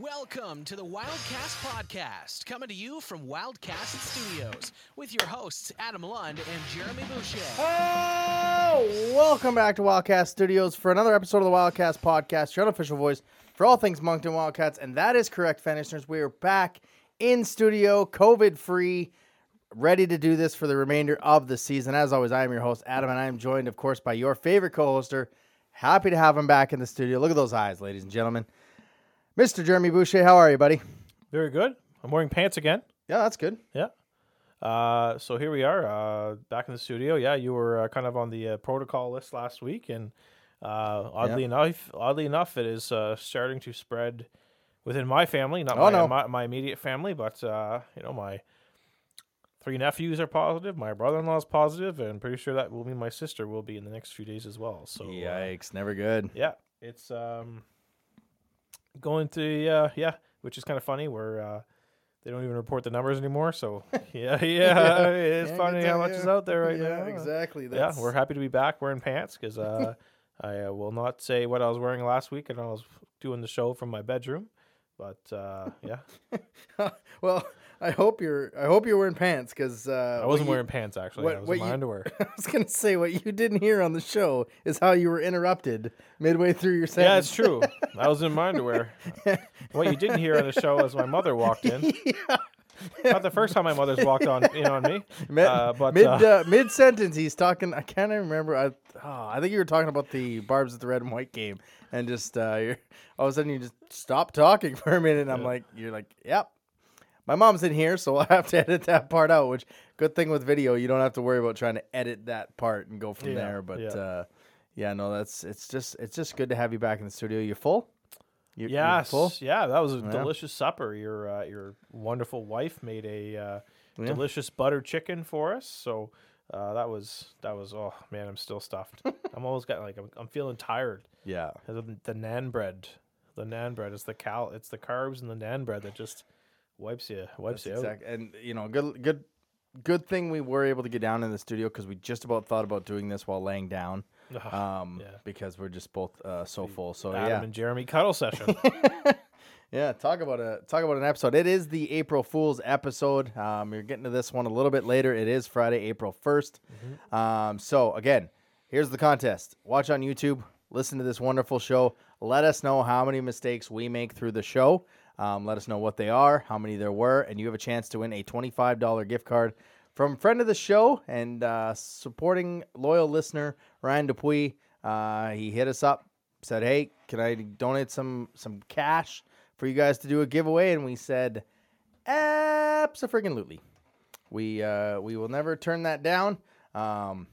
Welcome to the Wildcast Podcast, coming to you from Wildcast Studios with your hosts Adam Lund and Jeremy Boucher. Oh, welcome back to Wildcast Studios for another episode of the Wildcast Podcast, your unofficial voice for all things Moncton Wildcats. And that is correct, Fanishers. We are back in studio, COVID free, ready to do this for the remainder of the season. As always, I am your host, Adam, and I am joined, of course, by your favorite co hoster. Happy to have him back in the studio. Look at those eyes, ladies and gentlemen. Mr. Jeremy Boucher, how are you, buddy? Very good. I'm wearing pants again. Yeah, that's good. Yeah. Uh, so here we are, uh, back in the studio. Yeah, you were uh, kind of on the uh, protocol list last week, and uh, oddly enough, oddly enough, it is uh, starting to spread within my family, not Oh, my, no. my my immediate family, but uh, you know my three nephews are positive. My brother-in-law is positive, and pretty sure that will mean my sister will be in the next few days as well. So Yikes, never good. yeah, it's um going to uh yeah, which is kind of funny. Where uh, they don't even report the numbers anymore. So yeah, yeah, it's Yeah, funny how much yeah. is out there right yeah, now. exactly. Yeah, we're happy to be back wearing pants because uh, I uh, will not say what I was wearing last week, and I was doing the show from my bedroom. But uh, yeah, well, I hope you're. I hope you're wearing pants because uh, I wasn't you- wearing pants actually. what- I was what in my you- underwear. I was gonna say what you didn't hear on the show is how you were interrupted midway through your sentence. Yeah, it's true. I was in my underwear. what you didn't hear on the show is my mother walked in. Yeah. Not the first time my mother's walked on in on me. Mid, Uh, but, mid, uh, uh, mid sentence, he's talking. I can't even remember. I, oh, I think you were talking about the Barbs at the Red and White game, and just uh, you're, all of a sudden you just stop talking for a minute. And I'm like, you're like, yep. My mom's in here, so I'll have to edit that part out. Which good thing with video, you don't have to worry about trying to edit that part and go from Yeah, there. But yeah. uh, yeah, no, that's it's just it's just good to have you back in the studio. You full? You, Yes, full? yeah, that was a Yeah. delicious supper. Your uh, your wonderful wife made a uh, delicious butter chicken for us. So uh, that was that was oh man, I'm still stuffed. I'm almost got like I'm, I'm feeling tired. Yeah. The, the nan bread, the nan bread is the cal. It's the carbs and the nan bread that just wipes you wipes That's you out. And you know, good, good, good thing we were able to get down in the studio because we just about thought about doing this while laying down, um, yeah. because we're just both uh, so full. So Adam yeah, and Jeremy cuddle session. yeah. Talk about a talk about an episode. It is the April Fool's episode. Um, you're getting to this one a little bit later. It is Friday, April 1st Um, so again, here's the contest. Watch on YouTube. Listen to this wonderful show. Let us know how many mistakes we make through the show. Um, let us know what they are, how many there were, and you have a chance to win a $25 gift card from friend of the show and uh, supporting loyal listener Ryan Dupuy. Uh, he hit us up, said, "Hey, can I donate some some cash for you guys to do a giveaway?" And we said, "Absolutely." We uh, we will never turn that down. Um,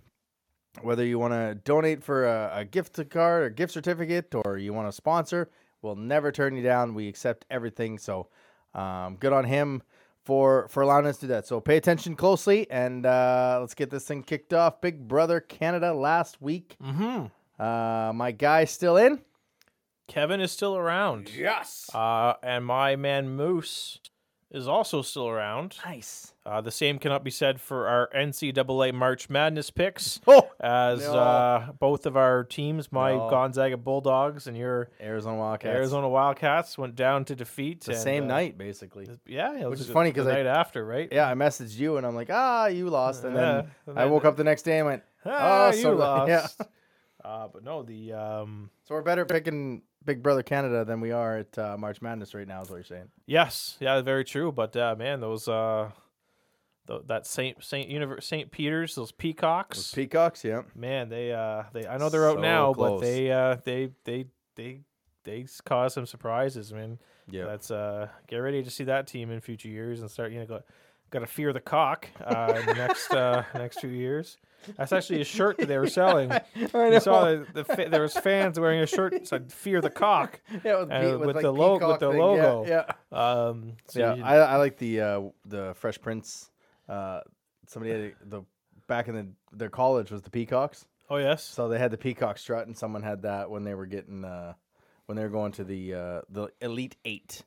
whether you want to donate for a, a gift card or gift certificate or you want to sponsor, we'll never turn you down. We accept everything. So um, good on him for for allowing us to do that. So pay attention closely and uh, let's get this thing kicked off. Big Brother Canada last week. mm-hmm. Uh, my guy still in. Kevin is still around. Yes. Uh, and my man Moose is also still around. Nice. Uh, the same cannot be said for our NCAA March Madness picks, Oh, as No. uh, both of our teams, my No. Gonzaga Bulldogs and your Arizona Wildcats. Arizona Wildcats, went down to defeat. The and, same uh, night, basically. Yeah, Which is funny the 'cause I- night after, right? Yeah, I messaged you and I'm like, ah, you lost. And then Yeah, I woke up the next day and went, Ah, Oh, you so- lost. yeah. Uh, but no, the um, So we're better picking Big Brother Canada than we are at uh, March Madness right now, is what you're saying. yes, yeah, very true. But uh, man, those uh, th- that Saint Saint Universe Saint Peter's, those peacocks. Peacocks, yeah. man, they uh, they I know they're out So now, close. but they uh, they they they they cause some surprises, man. Yeah. That's uh, get ready to see that team in future years and start you know got got to fear the cock uh, in the next uh, next few years. That's actually a shirt that they were selling. I You saw the, the fa- there was fans wearing a shirt that said "Fear the cock." yeah, with, Pe- with like the lo- with the thing, logo. Yeah, yeah. Um, so Yeah, you- I, I like the uh, the Fresh Prince. Uh, somebody had a- the back in the their college was the Peacocks, oh yes, so they had the peacock strut, and someone had that when they were getting uh, when they were going to the uh, the Elite Eight.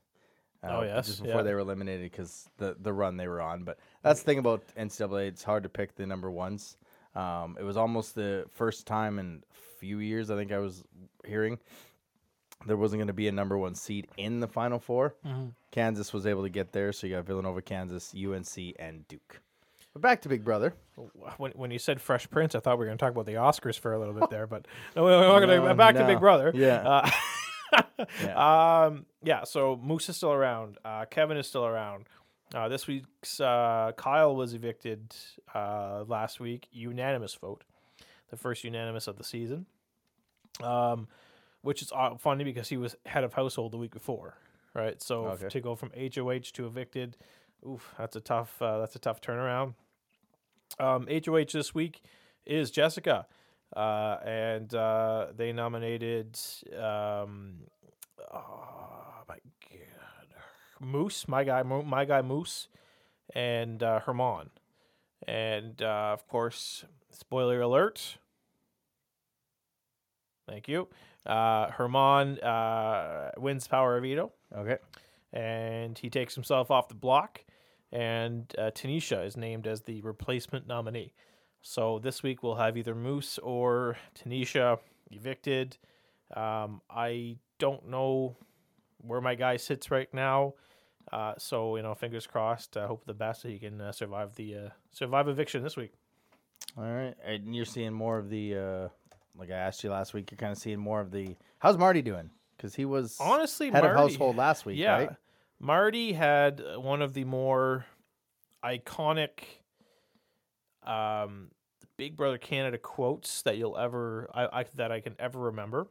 Uh, Oh, yes, just before yeah. they were eliminated because the the run they were on. But that's the thing about NCAA; it's hard to pick the number ones. Um, it was almost the first time in a few years I think I was hearing there wasn't going to be a number one seed in the Final 4 Mhm. Kansas was able to get there, so you got Villanova, Kansas, UNC, and Duke. But back to Big Brother. When, when you said Fresh Prince, I thought we were going to talk about the Oscars for a little bit there, but no, we're not going to Back to. Big Brother. Yeah. Uh, Um, yeah. So Moose is still around. Uh, Kevin is still around. Uh, this week's uh, Kyle was evicted uh, last week, unanimous vote, the first unanimous of the season. Um, which is funny because he was head of household the week before, right? So Okay. to go from HOH to evicted, oof, that's a tough. Uh, that's a tough turnaround. Um, HOH this week is Jessica, uh, and uh, they nominated. Um, oh Moose, my guy, Mo- my guy Moose, and uh, Herman, and uh, of course, spoiler alert. Thank you. Uh, Herman uh, wins power of veto Okay. and he takes himself off the block. And uh, Tanisha is named as the replacement nominee. So this week we'll have either Moose or Tanisha evicted. Um, I don't know where my guy sits right now. Uh, so you know, fingers crossed. I hope the best that he can uh, survive the uh, survive eviction this week. All right. And you're seeing more of the, uh, like I asked you last week, you're kind of seeing more of the. How's Marty doing? Because he was Honestly, head Marty, of household last week, yeah, right? Marty had uh, one of the more iconic um, Big Brother Canada quotes that you'll ever I, I that I can ever remember.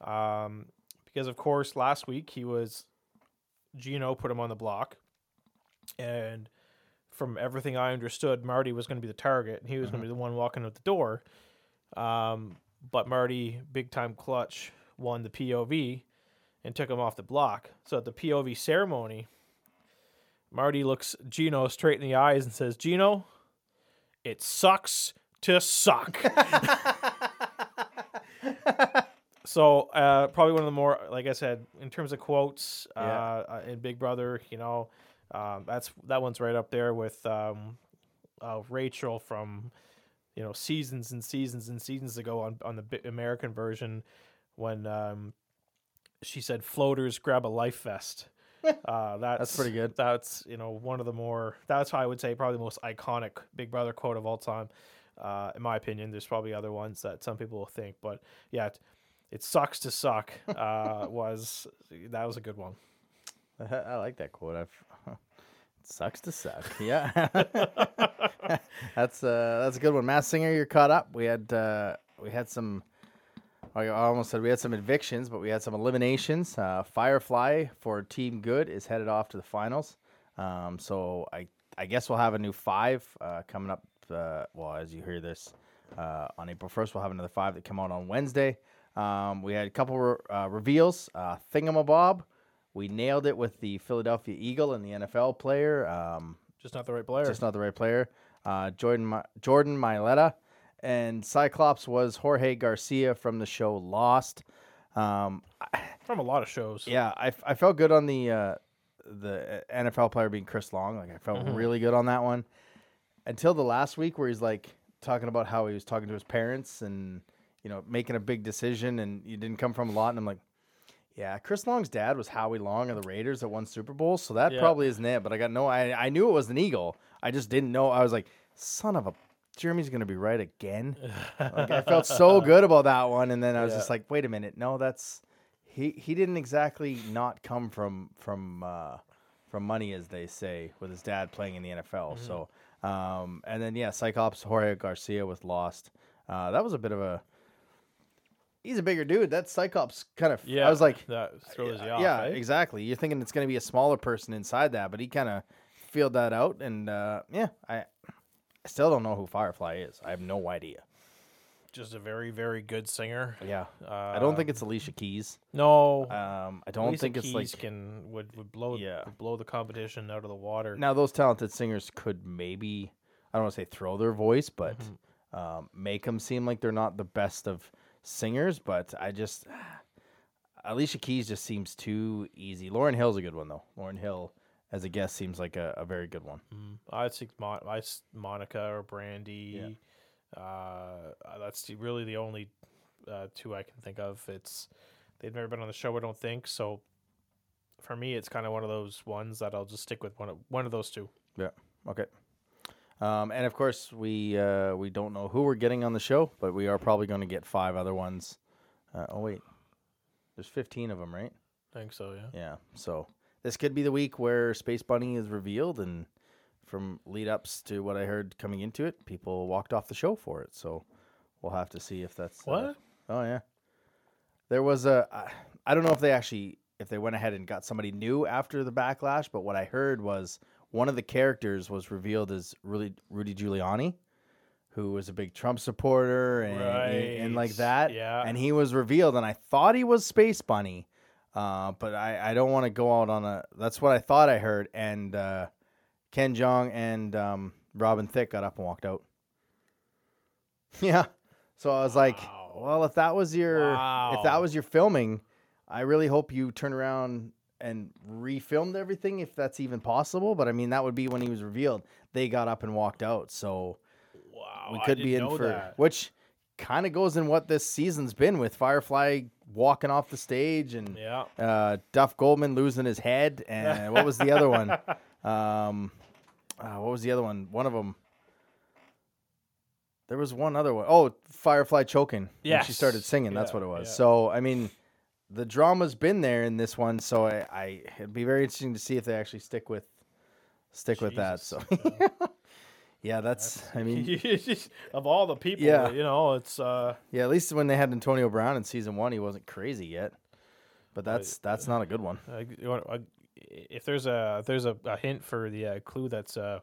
Um, because of course last week he was Gino put him on the block, and from everything I understood, Marty was going to be the target, and he was going to be the one walking out the door. Um, but Marty, big time clutch, won the POV and took him off the block. So at the POV ceremony, Marty looks Gino straight in the eyes and says, Gino, it sucks to suck. so uh, probably one of the more, like I said, in terms of quotes uh, Yeah. uh, in Big Brother, you know, um, that's that one's right up there with um, uh, Rachel from, you know, seasons and seasons and seasons ago on on the American version when um, she said floaters grab a life vest. Uh, that's, pretty good. That's you know one of the more that's how I would say probably the most iconic Big Brother quote of all time, uh, in my opinion. There's probably other ones that some people will think, but yeah, it, sucks to suck. Uh, was that was a good one. I like that quote. I've, it sucks to suck. Yeah, that's uh, that's a good one. Masked Singer, you're caught up. We had uh, we had some. I almost said we had some evictions, but we had some eliminations. Uh, Firefly for Team Good is headed off to the finals. Um, so I I guess we'll have a new five uh, coming up. Uh, well, as you hear this uh, on April first, we'll have another five that come out on Wednesday. Um, we had a couple re- uh, reveals. Uh, Thingamabob, we nailed it with the Philadelphia Eagle and the NFL player. Um, Just not the right player. just not the right player. Uh, Jordan Mi- Jordan Mailata and Cyclops was Jorge Garcia from the show Lost. Um, From a lot of shows. yeah, I, f- I felt good on the uh, the NFL player being Chris Long. Like I felt really good on that one until the last week where he's like talking about how he was talking to his parents and you know making a big decision and you didn't come from a lot. And I'm like, yeah, Chris Long's dad was Howie Long of the Raiders that won Super Bowl, so that Yeah. probably isn't it. But I got no, I I knew it was an Eagle. I just didn't know. I was like, son of a. Jeremy's gonna be right again. like, I felt so good about that one, and then I was Yeah. just like, "Wait a minute, no, that's he. He didn't exactly not come from from uh, from money, as they say, with his dad playing in the NFL. Mm-hmm. So, um, and then yeah, Cyclops Jorge Garcia was Lost. Uh, that was a bit of a. He's a bigger dude. That Cyclops kind of. Yeah. I was like, that throws you yeah, off. yeah, eh? exactly. You're thinking it's going to be a smaller person inside that, but he kind of filled that out, and uh, yeah, I, I still don't know who Firefly is. I have no idea. Just a very, very good singer. Yeah, I don't think Um, it's Alicia Keys. No. Um, I don't Alicia think it's Keys like can would, would blow Yeah. would blow the competition out of the water. now those talented singers could maybe I don't want to say throw their voice, but Mm-hmm. um, make them seem like they're not the best of singers. But I just Alicia Keys just seems too easy. Lauryn Hill's a good one though. Lauryn Hill as a guest seems like a, a very good one. Mm, I'd think Mon- I s- Monica or Brandy. Uh, that's the- really the only uh, two I can think of. It's They've never been on the show, I don't think. So for me, it's kind of one of those ones that I'll just stick with one of one of those two. Yeah. Okay. Um, and of course, we uh, we don't know who we're getting on the show, but we are probably going to get five other ones. Uh, oh wait, there's 15 of them, right? I think so, yeah. Yeah. So this could be the week where Space Bunny is revealed, and from lead ups to what I heard coming into it, people walked off the show for it. So we'll have to see if that's uh, What? oh yeah. There was a I- I don't know if they actually if they went ahead and got somebody new after the backlash, but what I heard was one of the characters was revealed as Rudy Rudy Giuliani, who was a big Trump supporter and and like that. Yeah. And he was revealed, and I thought he was Space Bunny, uh, but I I don't want to go out on a. That's what I thought I heard, and uh, Ken Jeong and um, Robin Thicke got up and walked out. Yeah. So I was like, well, if that was your if that was your filming, I really hope you turn around and refilmed everything if that's even possible. But I mean, that would be when he was revealed. They got up and walked out, so Wow. we could be in for that. which kind of goes in what this season's been with Firefly walking off the stage and Yeah. uh, Duff Goldman losing his head, and what was the other one? Um, uh, what was the other one? One of them. There was one other one. Oh, Firefly choking. Yeah, she started singing. That's what it was. yeah. So I mean, the drama's been there in this one. So I, I it'd be very interesting to see if they actually stick with stick with that. So yeah, that's. I mean, of all the people, Yeah. you know, it's uh yeah. At least when they had Antonio Brown in season one, he wasn't crazy yet. But that's that's not a good one. I, I, if there's a if there's a, a hint for the uh, clue that's uh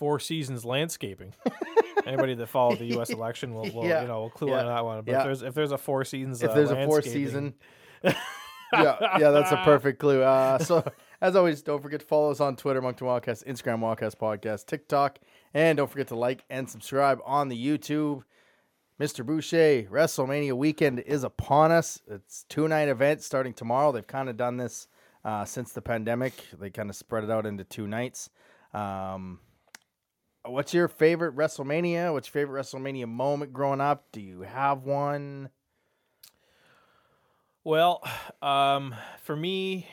four seasons landscaping. Anybody that followed the U.S. election will, will Yeah. you know will clue Yeah. on that one. But Yeah. if there's if there's a four seasons, if uh, there's a Four season. yeah, yeah, that's a perfect clue. Uh, so, as always, don't forget to follow us on Twitter, Moncton Wildcast, Instagram, Wildcast Podcast, TikTok, and don't forget to like and subscribe on the YouTube. Mr. Boucher, WrestleMania weekend is upon us. It's two night event starting tomorrow. They've kind of done this uh, since the pandemic. They kind of spread it out into two nights. Um, what's your favorite WrestleMania? What's your favorite WrestleMania moment growing up? Do you have one? Well, um, for me,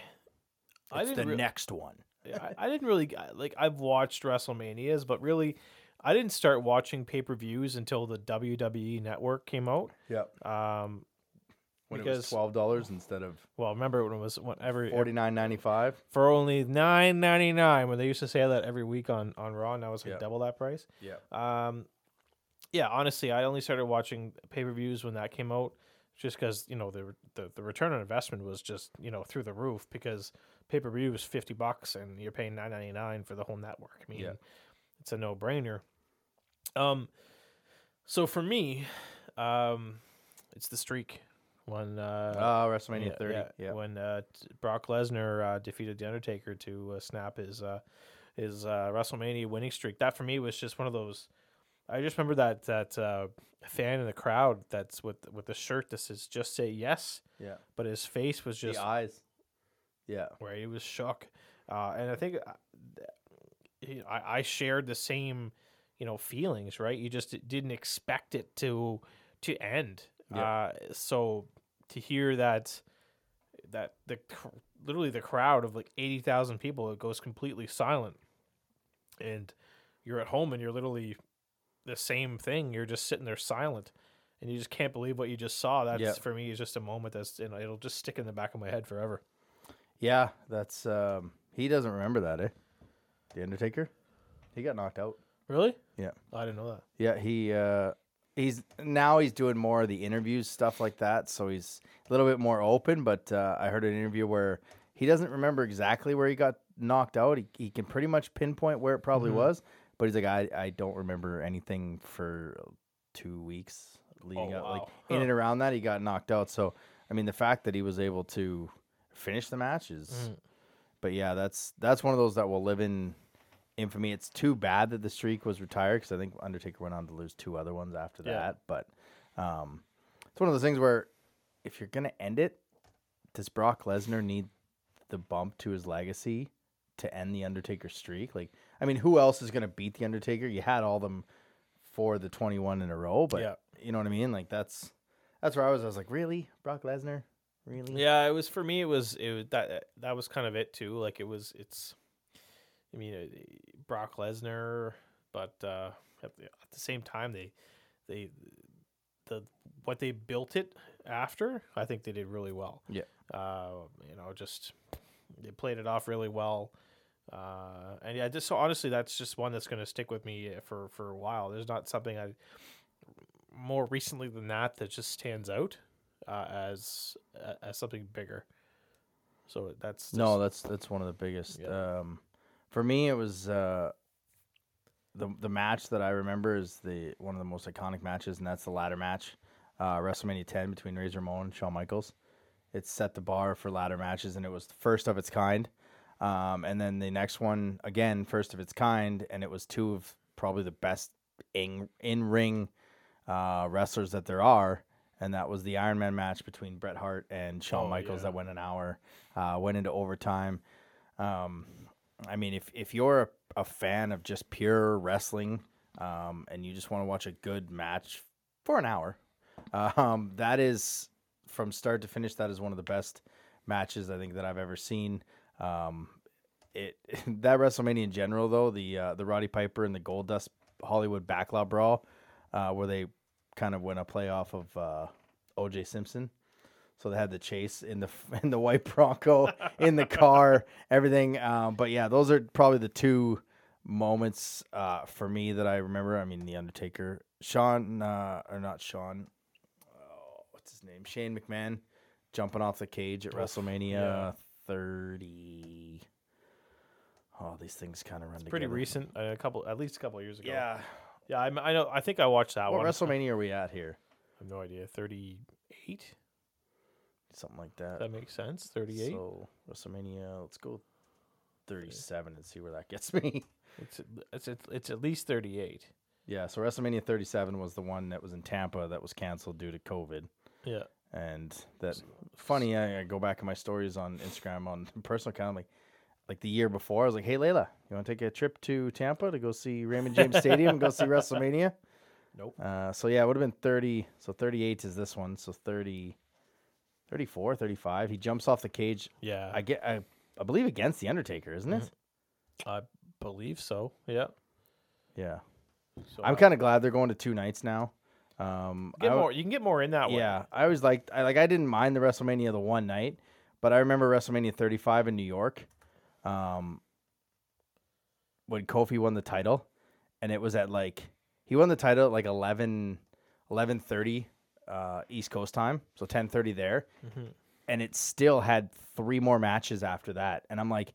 It's the didn't. re- next one. I, I didn't really like. I've watched WrestleManias, but really, I didn't start watching pay per views until the WWE Network came out. Yep. Um, When it was Because- twelve dollars instead of well, remember when it was when every forty nine ninety five. for only nine ninety nine when they used to say that every week on on Raw. Now it's like Yeah. double that price. Yeah. Um, yeah, honestly, I only started watching pay per views when that came out, just because you know the, the the return on investment was just you know through the roof because pay per view was fifty bucks and you're paying nine ninety nine for the whole network. I mean, Yeah. it's a no brainer. Um, so for me, um, it's the streak when uh, Uh, WrestleMania yeah, thirty. yeah, Yeah. When uh, t- Brock Lesnar uh, defeated the Undertaker to uh, snap his uh, his uh, WrestleMania winning streak. That for me was just one of those. I just remember that that uh, fan in the crowd that's with with the shirt that says "Just Say Yes," Yeah. but his face was just the eyes. Yeah. where he was shook, uh, and I think I, I shared the same, you know, feelings. Right, you just didn't expect it to to end. Yeah. Uh, so to hear that that the literally the crowd of like eighty thousand people it goes completely silent, and you're at home and you're literally the same thing. You're just sitting there silent. And you just can't believe what you just saw. That's Yeah. for me is just a moment that's you know, it'll just stick in the back of my head forever. Yeah. That's um. He doesn't remember that, eh? The Undertaker. He got knocked out. Really? Yeah. I didn't know that. Yeah. He uh. He's now he's doing more of the interviews stuff like that, so he's a little bit more open. But uh, I heard an interview where he doesn't remember exactly where he got knocked out. He he can pretty much pinpoint where it probably Mhm. was, but he's like, I I don't remember anything for two weeks leading Oh, up. Like wow. in and around that, he got knocked out. So I mean, the fact that he was able to finish the matches. Mm. But yeah, that's that's one of those that will live in infamy. It's too bad that the streak was retired because I think Undertaker went on to lose two other ones after Yeah. that. But um, it's one of those things where if you're gonna end it, does Brock Lesnar need the bump to his legacy to end the Undertaker streak? Like, I mean, who else is gonna beat the Undertaker? You had all them for the 21 in a row, but Yeah. you know what I mean? Like that's that's where I was. I was like, really, Brock Lesnar, really? Yeah, it was for me. It was it was that that was kind of it too. Like it was it's. I mean, uh, Brock Lesnar, but uh, at, the, at the same time, they they the what they built it after. I think they did really well. Yeah. Uh, you know, just they played it off really well. Uh, and yeah, just so honestly, that's just one that's going to stick with me for for a while. There's not something I more recently than that that just stands out uh, as uh, as something bigger. So that's No, that's that's one of the biggest. Yeah. Um, for me, it was uh, the the match that I remember is the one of the most iconic matches, and that's the ladder match, uh, WrestleMania 10 between Razor Ramon and Shawn Michaels. It set the bar for ladder matches, and it was the first of its kind. Um, and then the next one again, first of its kind, and it was two of probably the best in in ring uh, wrestlers that there are, and that was the Iron Man match between Bret Hart and Shawn Oh, Michaels yeah. that went an hour, uh, went into overtime. Um, I mean, if if you're a, a fan of just pure wrestling, um, and you just want to watch a good match for an hour, um, that is from start to finish. That is one of the best matches I think that I've ever seen. Um, it that WrestleMania in general, though the uh, the Roddy Piper and the Goldust Hollywood Backlot Brawl, uh, where they kind of went a play off of uh, O.J. Simpson. So they had the chase in the in the white Bronco in the car, everything. Um, but yeah, those are probably the two moments uh, for me that I remember. I mean, the Undertaker, Sean, uh, or not Sean, oh, what's his name? Shane McMahon jumping off the cage at WrestleMania yeah. 30. Oh, these things kind of run pretty together. recent. A couple, at least a couple of years ago. Yeah. yeah. I, I know. I think I watched that What one. What WrestleMania are we at here? I have no idea. Thirty-eight. Something like that. That makes sense. Thirty-eight. So WrestleMania, let's go 37 and see where that gets me. It's it's it's it's at least thirty-eight. Yeah, so WrestleMania 37 was the one that was in Tampa that was canceled due to COVID. Yeah. And that funny, I, I go back in my stories on Instagram on personal account, like like the year before, I was like, "Hey Layla, you want to take a trip to Tampa to go see Raymond James Stadium and go see WrestleMania?" Nope. Uh, so yeah, it would have been 30. So 38 is this one. So 30, 34, 35. He jumps off the cage. Yeah. I get, I, I believe against the Undertaker, isn't it? I believe so. Yeah. Yeah. So I'm kind of glad they're going to two nights now. Um, get I more. You can get more in that way. Yeah, I always liked. I like. I didn't mind the WrestleMania the one night, but I remember WrestleMania 35 in New York, um, when Kofi won the title, and it was at like he won the title at like 11, 11:30 uh, East Coast time, so 10:30 there, Mhm. and it still had three more matches after that, and I'm like,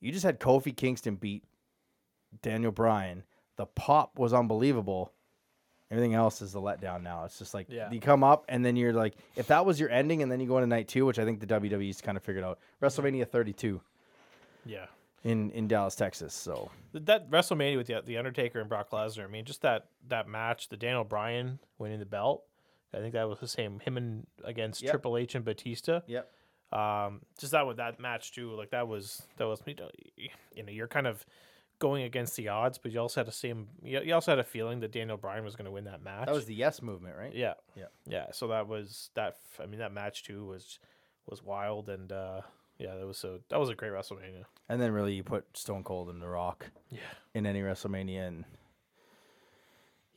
you just had Kofi Kingston beat Daniel Bryan. The pop was unbelievable. Everything else is a letdown now. It's just like Yeah. you come up and then you're like, if that was your ending and then you go into night two, which I think the WWE's kind of figured out, WrestleMania 32 Yeah. in in Dallas, Texas. So That WrestleMania with the, the Undertaker and Brock Lesnar. I mean, just that that match, the Daniel Bryan winning the belt. I think that was the same. Him and against Yep. Triple H and Batista. yep, Um, just that with that match too. Like that was that was you know, you know you're kind of going against the odds, but you also had a same. You you also had a feeling that Daniel Bryan was going to win that match. that was the yes movement, right? yeah, Yeah. yeah. So that was that. I mean, that match too was was wild, and uh, yeah, that was so that was a great WrestleMania. And then really you put Stone Cold and The Rock Yeah, in any WrestleMania, and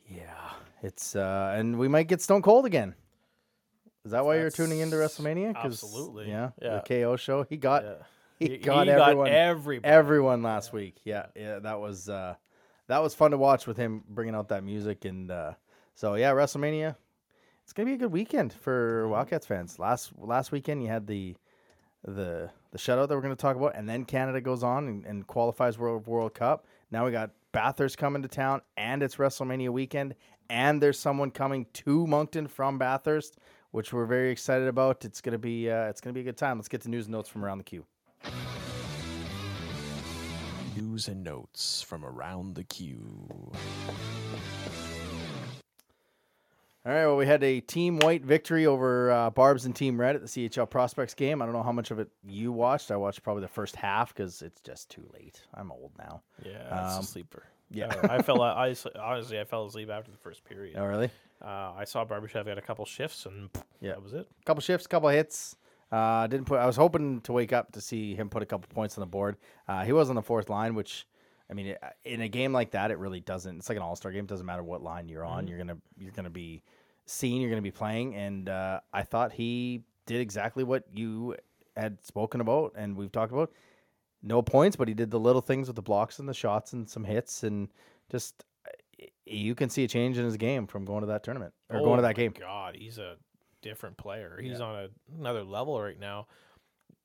yeah, it's uh, and we might get Stone Cold again. Is that why you're tuning into That's- WrestleMania? absolutely. Yeah, Yeah. the KO show. He got yeah. he, got everyone. everybody. everyone last week. Yeah, yeah, that was uh, that was fun to watch with him bringing out that music and uh, so yeah, WrestleMania. It's gonna be a good weekend for Wildcats fans. Last last weekend you had the the the shutout that we're gonna talk about, and then Canada goes on and, and qualifies World World Cup. Now we got Bathurst coming to town, and it's WrestleMania weekend, and there's someone coming to Moncton from Bathurst, which we're very excited about. It's gonna be uh, it's gonna be a good time. Let's get to news and notes from around the queue. News and notes from around the queue. All right, well, we had a Team White victory over uh, Barb's and Team Red at the CHL Prospects game. I don't know how much of it you watched. I watched probably the first half because it's just too late. I'm old now. Yeah, it's Um, a sleeper. yeah. I, I fell. I, I honestly, I fell asleep after the first period. Oh, really? Uh, I saw Barbashev got a couple shifts, and Yeah. that was it. couple shifts, couple hits. Uh, didn't put. I was hoping to wake up to see him put a couple points on the board. Uh, he was on the fourth line, which, I mean, in a game like that, it really doesn't. It's like an all star game. It doesn't matter what line you're on. You're gonna you're gonna be seen. You're gonna be playing. And uh, I thought he did exactly what you had spoken about and we've talked about. No points, but he did the little things with the blocks and the shots and some hits and just. You can see a change in his game from going to that tournament or going to that Oh my game. God, he's a different player. He's on a, another level right now.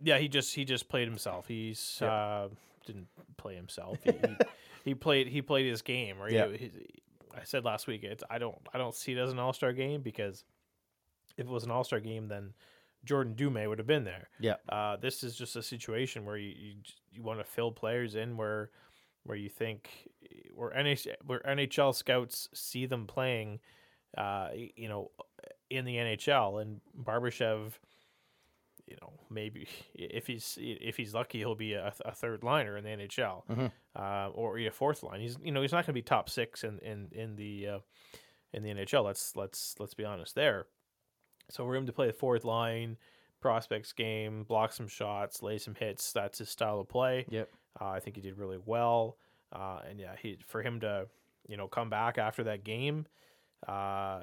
Yeah, he just he just played himself. He's uh, didn't play himself. He, he, he played he played his game. Right. Yeah. He- I said last week. It's I don't I don't see it as an all star game because if it was an all star game, then Jordan Dumais would have been there. Yeah. Uh, this is just a situation where you you, you want to fill players in where where you think where NH, where NHL scouts see them playing, uh, you know, in the NHL and Barbashev. You know, maybe if he's if he's lucky, he'll be a, a third liner in the NHL, Mhm. uh, or a fourth line. He's you know he's not going to be top six in in in the uh, in the NHL. Let's let's let's be honest there. So for him to play the fourth line, prospects game, block some shots, lay some hits. That's his style of play. Yep. Uh, I think he did really well. Uh, and yeah, he for him to you know come back after that game, uh,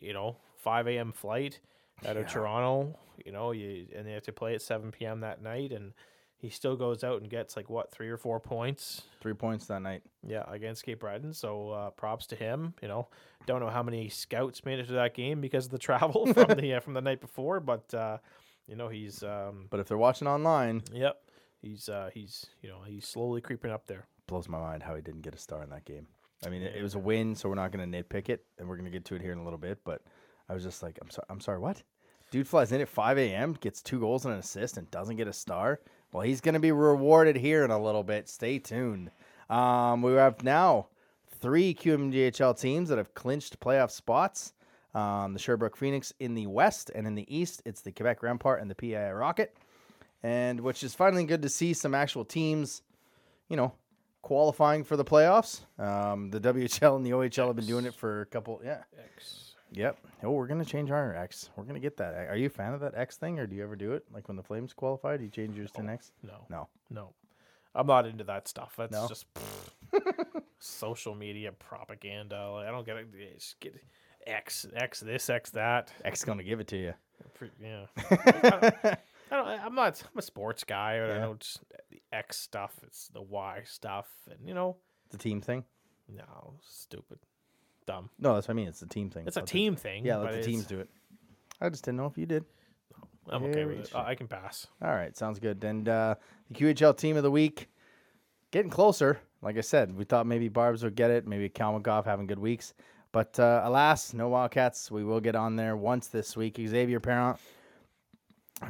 you know, 5 a.m. flight out of Yeah. Toronto. You know, you and they have to play at 7 p.m. that night, and he still goes out and gets like what three or four points. Three points that night. Yeah, against Cape Breton. So uh, props to him. You know, don't know how many scouts made it to that game because of the travel from the uh, from the night before, but uh, you know he's um, But if they're watching online, yep, he's uh, he's you know he's slowly creeping up there. blows my mind how he didn't get a star in that game. I mean, it, it was a win, so we're not going to nitpick it, and we're going to get to it here in a little bit. But I was just like, I'm sorry, I'm sorry, what? Dude flies in at 5 a.m., gets two goals and an assist, and doesn't get a star. Well, he's going to be rewarded here in a little bit. Stay tuned. Um, we have now three QMJHL teams that have clinched playoff spots. Um, the Sherbrooke Phoenix in the west, and in the east, it's the Quebec Rampart and the PI Rocket. And which is finally good to see some actual teams, you know, qualifying for the playoffs. Um, the WHL and the OHL have been doing it for a couple. Yeah. Yep. Oh, we're gonna change our X. We're gonna get that. Are you a fan of that X thing, or do you ever do it? Like when the Flames qualified, you change yours to oh, an X? No, No. no, I'm not into that stuff. That's No? just social media propaganda. Like, I don't get it. Just get X X this X that. X gonna give it to you. Pre- Yeah. I don't, I'm not. I'm a sports guy. I Yeah. know just the X stuff. It's the Y stuff, and you know, The team thing. no, stupid, dumb. No, that's what I mean. It's the team thing. It's a Let the- team thing. yeah, but let the it's- teams do it. I just didn't know if you did. I'm okay with it. I I can pass. All right, sounds good. And uh, the QHL team of the week, getting closer. Like I said, we thought maybe Barbs would get it, maybe Kalmagoff having good weeks. But uh, alas, no Wildcats. We will get on there once this week. Xavier Parent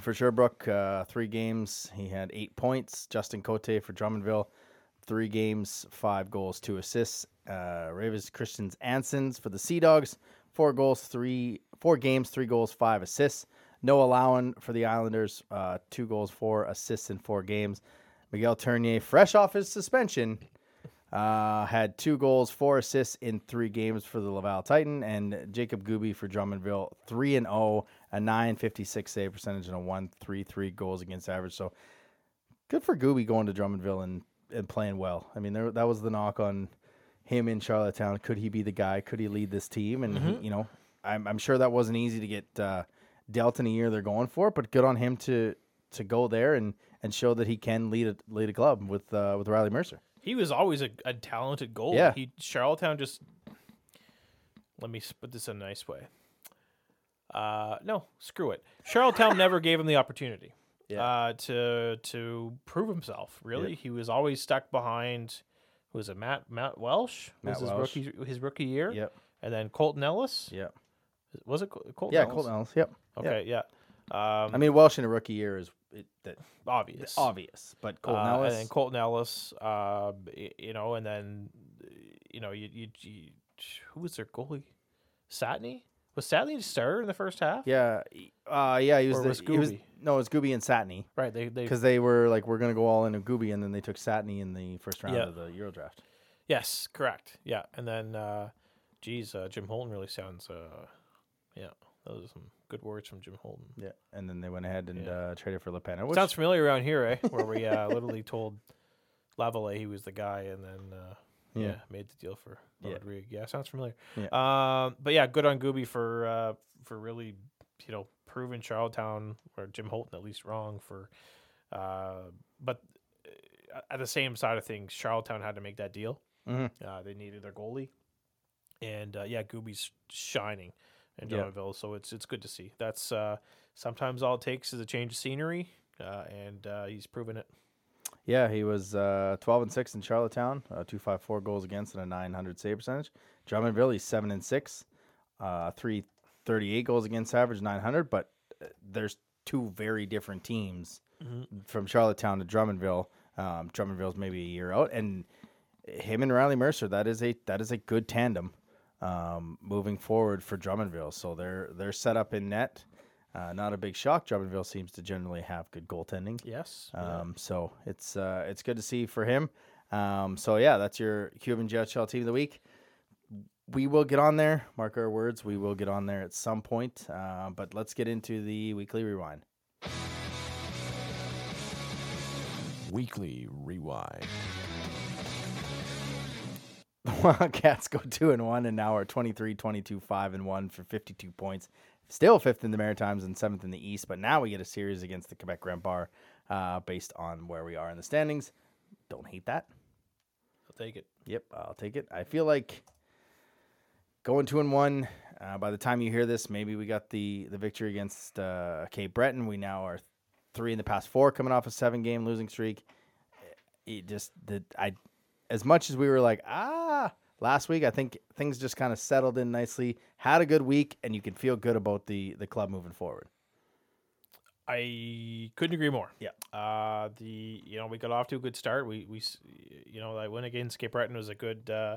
for Sherbrooke, uh, three games. He had eight points. Justin Cote for Drummondville, three games, five goals, two assists. Uh, Ravis Christians Ansons for the Sea Dogs, four goals, three, four games, three goals, five assists. No allowing for the Islanders, uh, two goals, four assists in four games. Miguel Tourigny, fresh off his suspension, uh, had two goals, four assists in three games for the Laval Titan, and Jacob Gooby for Drummondville, three and zero, a nine fifty six save percentage, and a one three three goals against average. So good for Gooby going to Drummondville and, and playing well. I mean, there, that was the knock on him in Charlottetown. Could he be the guy? Could he lead this team? And he, you know, I'm, I'm sure that wasn't easy to get uh, dealt in a year they're going for, but good on him to to go there and, and show that he can lead a lead a club with uh, with Riley Mercer. He was always a, a talented goalie. Yeah. He Charlottetown just. Let me put this in a nice way. Uh, no, screw it. Charlottetown never gave him the opportunity. Yeah. Uh, to to prove himself. Really, he was always stuck behind. Who Was it Matt Matt Welsh? Matt was his Welsh. rookie his rookie year? Yep. And then Colton Ellis. Yep. Was it Col- Colton? Yeah, Ellis? Colton Ellis. Yep. Okay, yeah. Um, I mean, Welsh in a rookie year is it, that obvious. obvious, but Colton Uh, Ellis. and then Colton Ellis, uh, you know, and then you know, you, you, you who was their goalie? Satney was Satney the starter in the first half? yeah, uh, yeah, he was. Or the, was he was no, it was Gooby and Satney right. They they because they were like, we're gonna go all in a Gooby, and then they took Satney in the first round Yeah. of the Euro draft. yes, correct, yeah, and then uh, Geez, uh, Jim Hulton really sounds. Uh, yeah, those are some good words from Jim Hulton. Yeah, and then they went ahead and Yeah. uh, traded for Lepena. Which, Sounds familiar around here, eh? Where we uh, literally told Lavallee he was the guy, and then uh, yeah. Made the deal for Yeah. Rodrigue. Yeah, sounds familiar. Yeah. Um, but yeah, good on Gooby for uh, for really you know proving Charlottetown or Jim Hulton at least wrong for. Uh, but uh, at the same side of things, Charlottetown had to make that deal. Mhm. Uh, they needed their goalie, and uh, yeah, Gooby's shining in Yeah. So it's it's good to see. That's uh, sometimes all it takes is a change of scenery, uh, and uh, he's proven it. Yeah, he was uh, 12 and 6 in Charlottetown, uh, 254 goals against and a 900 save percentage. Drummondville, he's 7 and 6, uh, 338 goals against average, 900. But uh, there's two very different teams from Charlottetown to Drummondville. Um, Drummondville's maybe a year out, and him and Riley Mercer, that is a that is a good tandem um, moving forward for Drummondville. So they're they're set up in net. Uh, not a big shock. Drummondville seems to generally have good goaltending. Yes. yeah. Um, so it's uh, it's good to see for him. Um, so yeah, that's your QMJHL team of the week. We will get on there. Mark our words. We will get on there at some point. Uh, but let's get into the weekly rewind. Weekly Rewind. The Wildcats go two and one, and now are 23, 22, five and one for 52 points. Still fifth in the Maritimes and seventh in the East, but now we get a series against the Quebec Grand Bar, uh, based on where we are in the standings. Don't hate that. I'll take it. Yep, I'll take it. I feel like going two and one. Uh, by the time you hear this, maybe we got the the victory against uh, Cape Breton. We now are three in the past four, coming off a seven game losing streak. It just the I, as much as we were like ah last week, I think things just kind of settled in nicely. Had a good week, and you can feel good about the the club moving forward. I couldn't agree more. Yeah. Uh, the you know we got off to a good start. We we you know that win against Cape Breton was a good uh,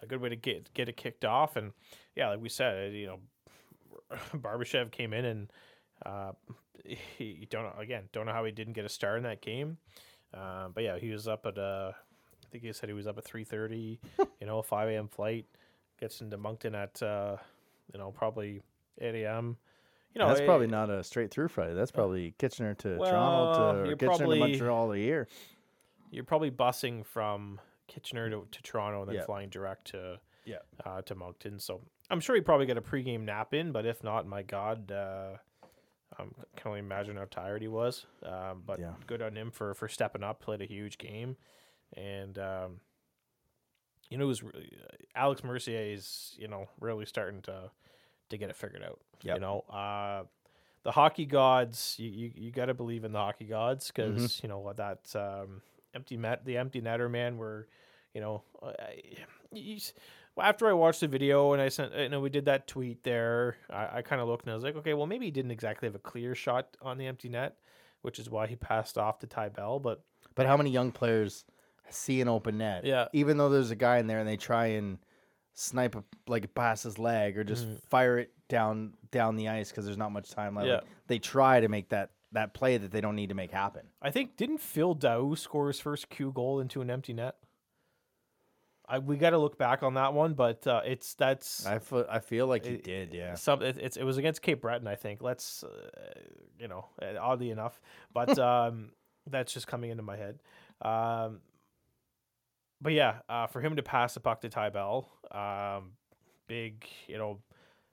a good way to get get it kicked off. And yeah, like we said, you know, Barbashev came in and uh, he don't know, again don't know how he didn't get a star in that game. Uh, but yeah, he was up at uh, I think he said he was up at three thirty. you know, five a.m. flight gets into Moncton at uh, you know probably eight a.m. You know, That's it- probably not a straight through flight. That's probably Kitchener to Well, Toronto to Kitchener probably- to Montreal a year. you're probably busing from Kitchener to, to Toronto and then Yeah. flying direct to Yeah. uh, to Moncton. So I'm sure he probably got a pregame nap in, but if not, my God, uh, I can only imagine how tired he was. Um, but Yeah. good on him for for stepping up, played a huge game, and um, you know, it was really, Alex Mercier is you know really starting to to get it figured out. Yep. You know, uh, the hockey gods, you you, you got to believe in the hockey gods because Mm-hmm. you know what that um, empty net, the empty netter man, where you know, I, you, after I watched the video and I sent, you know, we did that tweet there. I, I kind of looked and I was like, okay, well, maybe he didn't exactly have a clear shot on the empty net, which is why he passed off to Ty Bell. But But how many young players see an open net? Yeah. Even though there's a guy in there and they try and snipe a, like past his leg or just fire it down down the ice because there's not much time left. Yeah. Like, they try to make that that play that they don't need to make happen. I think didn't Phil Dow score his first Q goal into an empty net? I we got to look back on that one, but uh, it's that's I feel, I feel like he It- did. Yeah. some it, it's it was against Cape Breton, I think. Let's uh, you know, oddly enough, but um, that's just coming into my head. Um, but yeah, uh, for him to pass the puck to Ty Bell, um, big, you know,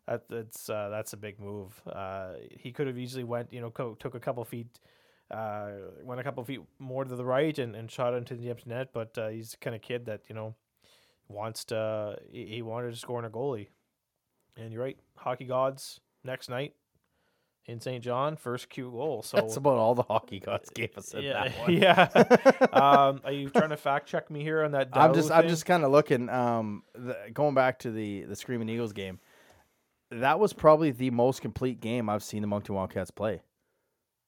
that that's uh, that's a big move. Uh, he could have easily went, you know, co- took a couple feet. Uh, went a couple feet more to the right and, and shot into the empty net, but uh, he's the kind of kid that you know wants to. He, he wanted to score on a goalie, and you're right. Hockey gods next night in Saint John, first Q goal. So That's about all the hockey gods gave us yeah, that one. yeah. um, are you trying to fact check me here on that? I'm Dow just I'm just kind of looking. Um, the, going back to the the Screaming Eagles game, that was probably the most complete game I've seen the Moncton Wildcats play,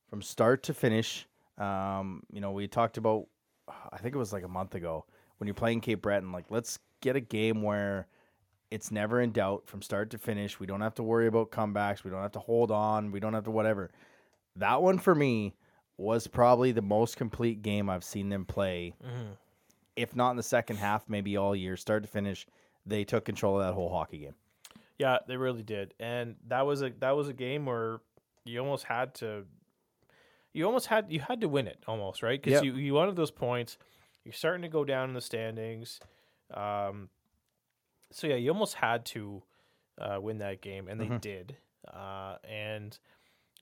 from start to finish. Um, you know, we talked about, I think it was like a month ago when you're playing Cape Breton. Like, let's get a game where it's never in doubt from start to finish. We don't have to worry about comebacks. We don't have to hold on. We don't have to whatever. That one for me was probably the most complete game I've seen them play if not in the second half, maybe all year, start to finish. they took control of that whole hockey game. Yeah, they really did, and that was a that was a game where you almost had to, you almost had you had to win it almost right because Yep. you you wanted those points. You're starting to go down in the standings, um, so yeah, you almost had to uh, win that game, and they Mhm. did, uh, and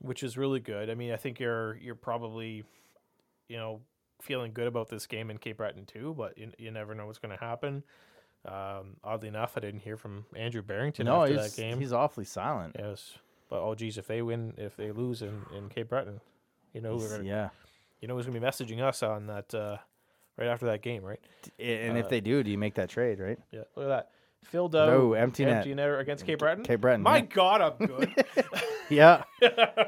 which is really good. I mean, I think you're you're probably, you know, feeling good about this game in Cape Breton too, but you, you never know what's going to happen. Um, oddly enough, I didn't hear from Andrew Barrington no, after he's that game. he's awfully silent. Yes, but oh geez, if they win, if they lose in, in Cape Breton, you know He's- gonna, yeah, you know who's gonna be messaging us on that uh, right after that game, right? and if Uh, they do, do you make that trade? Right? Yeah, look at that. Phil Doe, No, empty net. netter against Cape Breton. Cape Breton. My yeah. God, I'm good. yeah,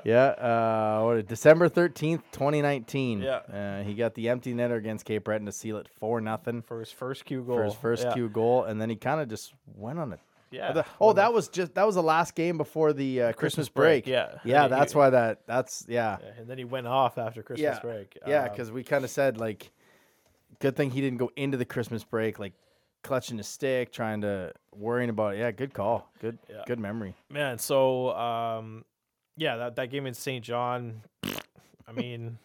yeah. Uh, what? December thirteenth, twenty nineteen. Yeah. uh, he got the empty netter against Cape Breton to seal it four nothing for his first Q goal. for his first yeah. Q goal, and then he kind of just went on it. Yeah. The- oh, that was just that was the last game before the uh, Christmas, break, break. yeah. yeah. He- That's why that. That's yeah, yeah, and then he went off after Christmas Yeah. break. yeah. Um, Because we kind of said like, good thing he didn't go into the Christmas break like clutching his stick, trying to worrying about. it. Yeah, good call. Good, Yeah. good memory. man, so um, yeah, that that game in Saint John. I mean,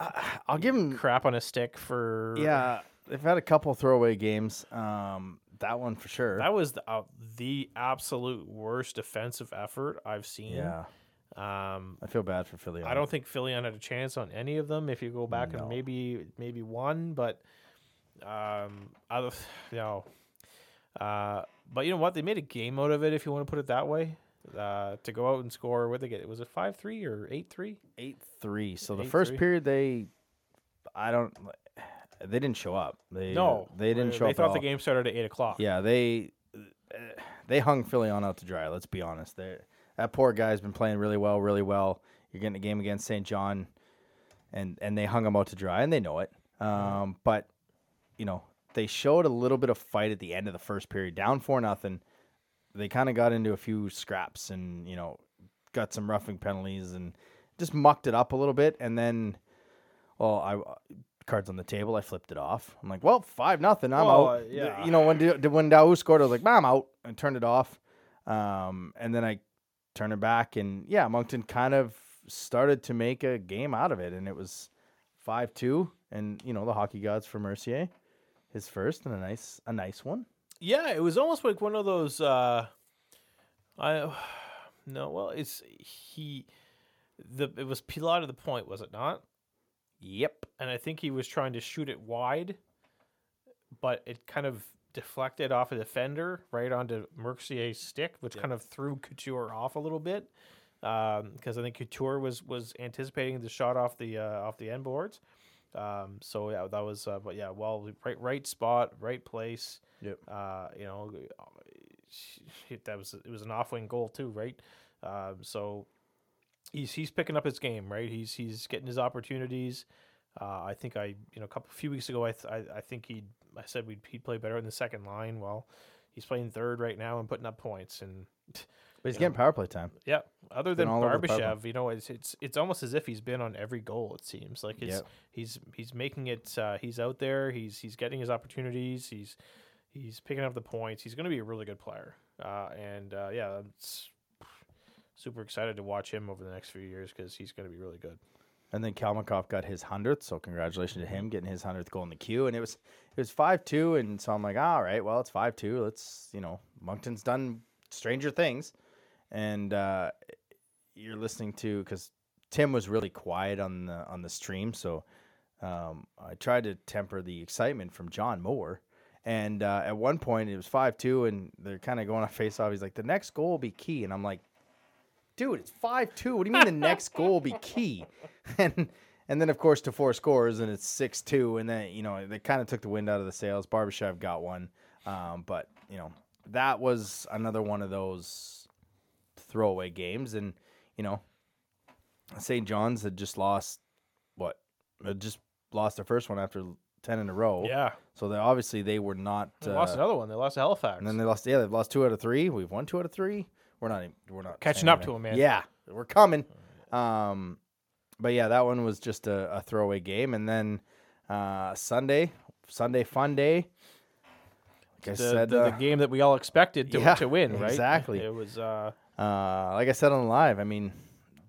I'll give him crap on a stick for Yeah, they've had a couple throwaway games. Um, that one for sure. That was the, uh, the absolute worst defensive effort I've seen. yeah, Um, I feel bad for Philly. I don't think Philly had a chance on any of them. If you go back No. and maybe maybe one, but um, I don't- you know, uh, but you know what? They made a game out of it. If you want to put it that way, uh, to go out and score. What they get? Was it five three or eight three? eight three. So the Eight, first three. period they, I don't, they didn't show up. They No, they didn't show They up. They thought the game started at eight o'clock. Yeah, they they hung Philly on out to dry. Let's be honest. They that poor guy's been playing really well, really well. You're getting a game against Saint John, and and they hung him out to dry, and they know it. Um, but you know they showed a little bit of fight at the end of the first period, down four nothing. They kind of got into a few scraps, and you know got some roughing penalties, and just mucked it up a little bit, and then. Well, I cards on the table. I flipped it off. I'm like, well, five nothing. I'm Well, out. uh, yeah. You know when when Daou scored, I was like, "Bah, I'm out," and turned it off. Um, and then I turned it back, and yeah, Moncton kind of started to make a game out of it, and it was five two. And you know the hockey gods for Mercier, his first and a nice a nice one. Yeah, it was almost like one of those. Uh, I no, well, it's he. The it was Pilat of the point, was it not? Yep. And I think he was trying to shoot it wide, but it kind of deflected off a defender right onto Mercier's stick, which kind of threw Couture off a little bit. Because I think Couture was was anticipating the shot off the uh, off the end boards. Um, so yeah, that was. Uh, but yeah, well, right right spot, right place. Yep. Uh, you know, that was it was an off wing goal too, right? Um, so he's he's picking up his game, right? He's he's getting his opportunities. Uh, I think I you know a couple few weeks ago I th- I, I think he I said we'd he'd play better in the second line. Well, he's playing third right now and putting up points. And But he's getting power play time. yeah, other than all over the power play. Barbashev, you know, it's it's it's almost as if he's been on every goal. It seems like it's Yep. he's he's making it. Uh, he's out there. He's he's getting his opportunities. He's he's picking up the points. He's going to be a really good player. Uh, and uh, yeah, it's super excited to watch him over the next few years because he's going to be really good. And then Kalmakov got his hundredth, so congratulations to him getting his hundredth goal in the Q. And it was it was five two, and so I'm like, all right, well it's five two. Let's you know, Moncton's done stranger things, and uh, you're listening to because Tim was really quiet on the on the stream, so um, I tried to temper the excitement from John Moore. And uh, at one point it was five two, and they're kind of going on face off. He's like, the next goal will be key, and I'm like, dude, it's five two. What do you mean the next goal will be key? And and then of course to four scores and it's six two, and then you know they kind of took the wind out of the sails. Barbashev got one, um, but you know that was another one of those throwaway games, and you know Saint John's had just lost what had just lost their first one after ten in a row. Yeah, So they obviously they were not. they Uh, lost another one. They lost to Halifax. and then they lost. Yeah, they've lost two out of three. We've won two out of three. We're not. even- We're not Catching up anything. them, man. Yeah, we're coming. Um, but yeah, that one was just a, a throwaway game, and then uh, Sunday, Sunday fun day. Like I the, said, the, the uh, game that we all expected to, yeah, to win, right? exactly. It was uh, Uh, like I said on live, I mean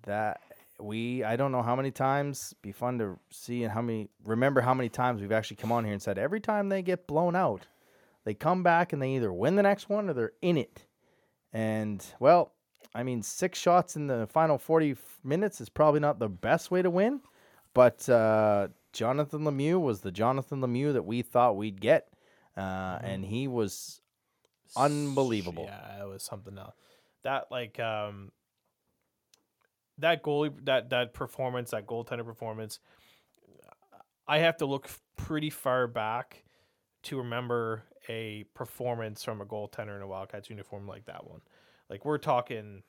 that we I don't know how many times be fun to see and how many remember how many times we've actually come on here and said every time they get blown out, they come back and they either win the next one or they're in it. And well, I mean six shots in the final 40 f- minutes is probably not the best way to win, but uh, Jonathan Lemieux was the Jonathan Lemieux that we thought we'd get. Uh, and he was unbelievable. Yeah, it was something else. That like um that goalie that that performance, that goaltender performance, I have to look pretty far back to remember a performance from a goaltender in a Wildcats uniform like that one. Like we're talking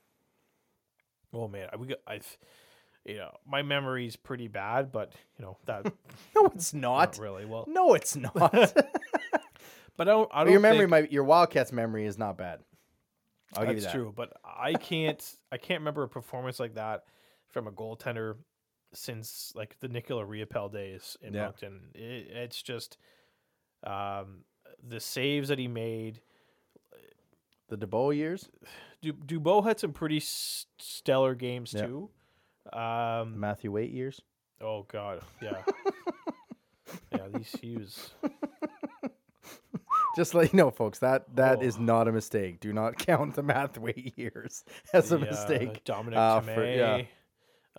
Oh man, I we got I you know, my memory's pretty bad, but you know, that No, it's not not. really well. No, it's not. But I don't I don't your memory, think- your Wildcats memory is not bad. I'll give you That's that. true, but I can't I can't remember a performance like that from a goaltender since like the Nicola Riopel days in Yeah. Moncton. It, it's just um, the saves that he made. The DeBow years, Du- Dubois had some pretty s- stellar games Yeah. too. Um, Matthew Waite years. oh God, yeah, yeah. These he was Just let you know, folks, that that is Oh. not a mistake. Do not count the Matthew Waite years as a the, uh, mistake. Dominic uh, for- yeah.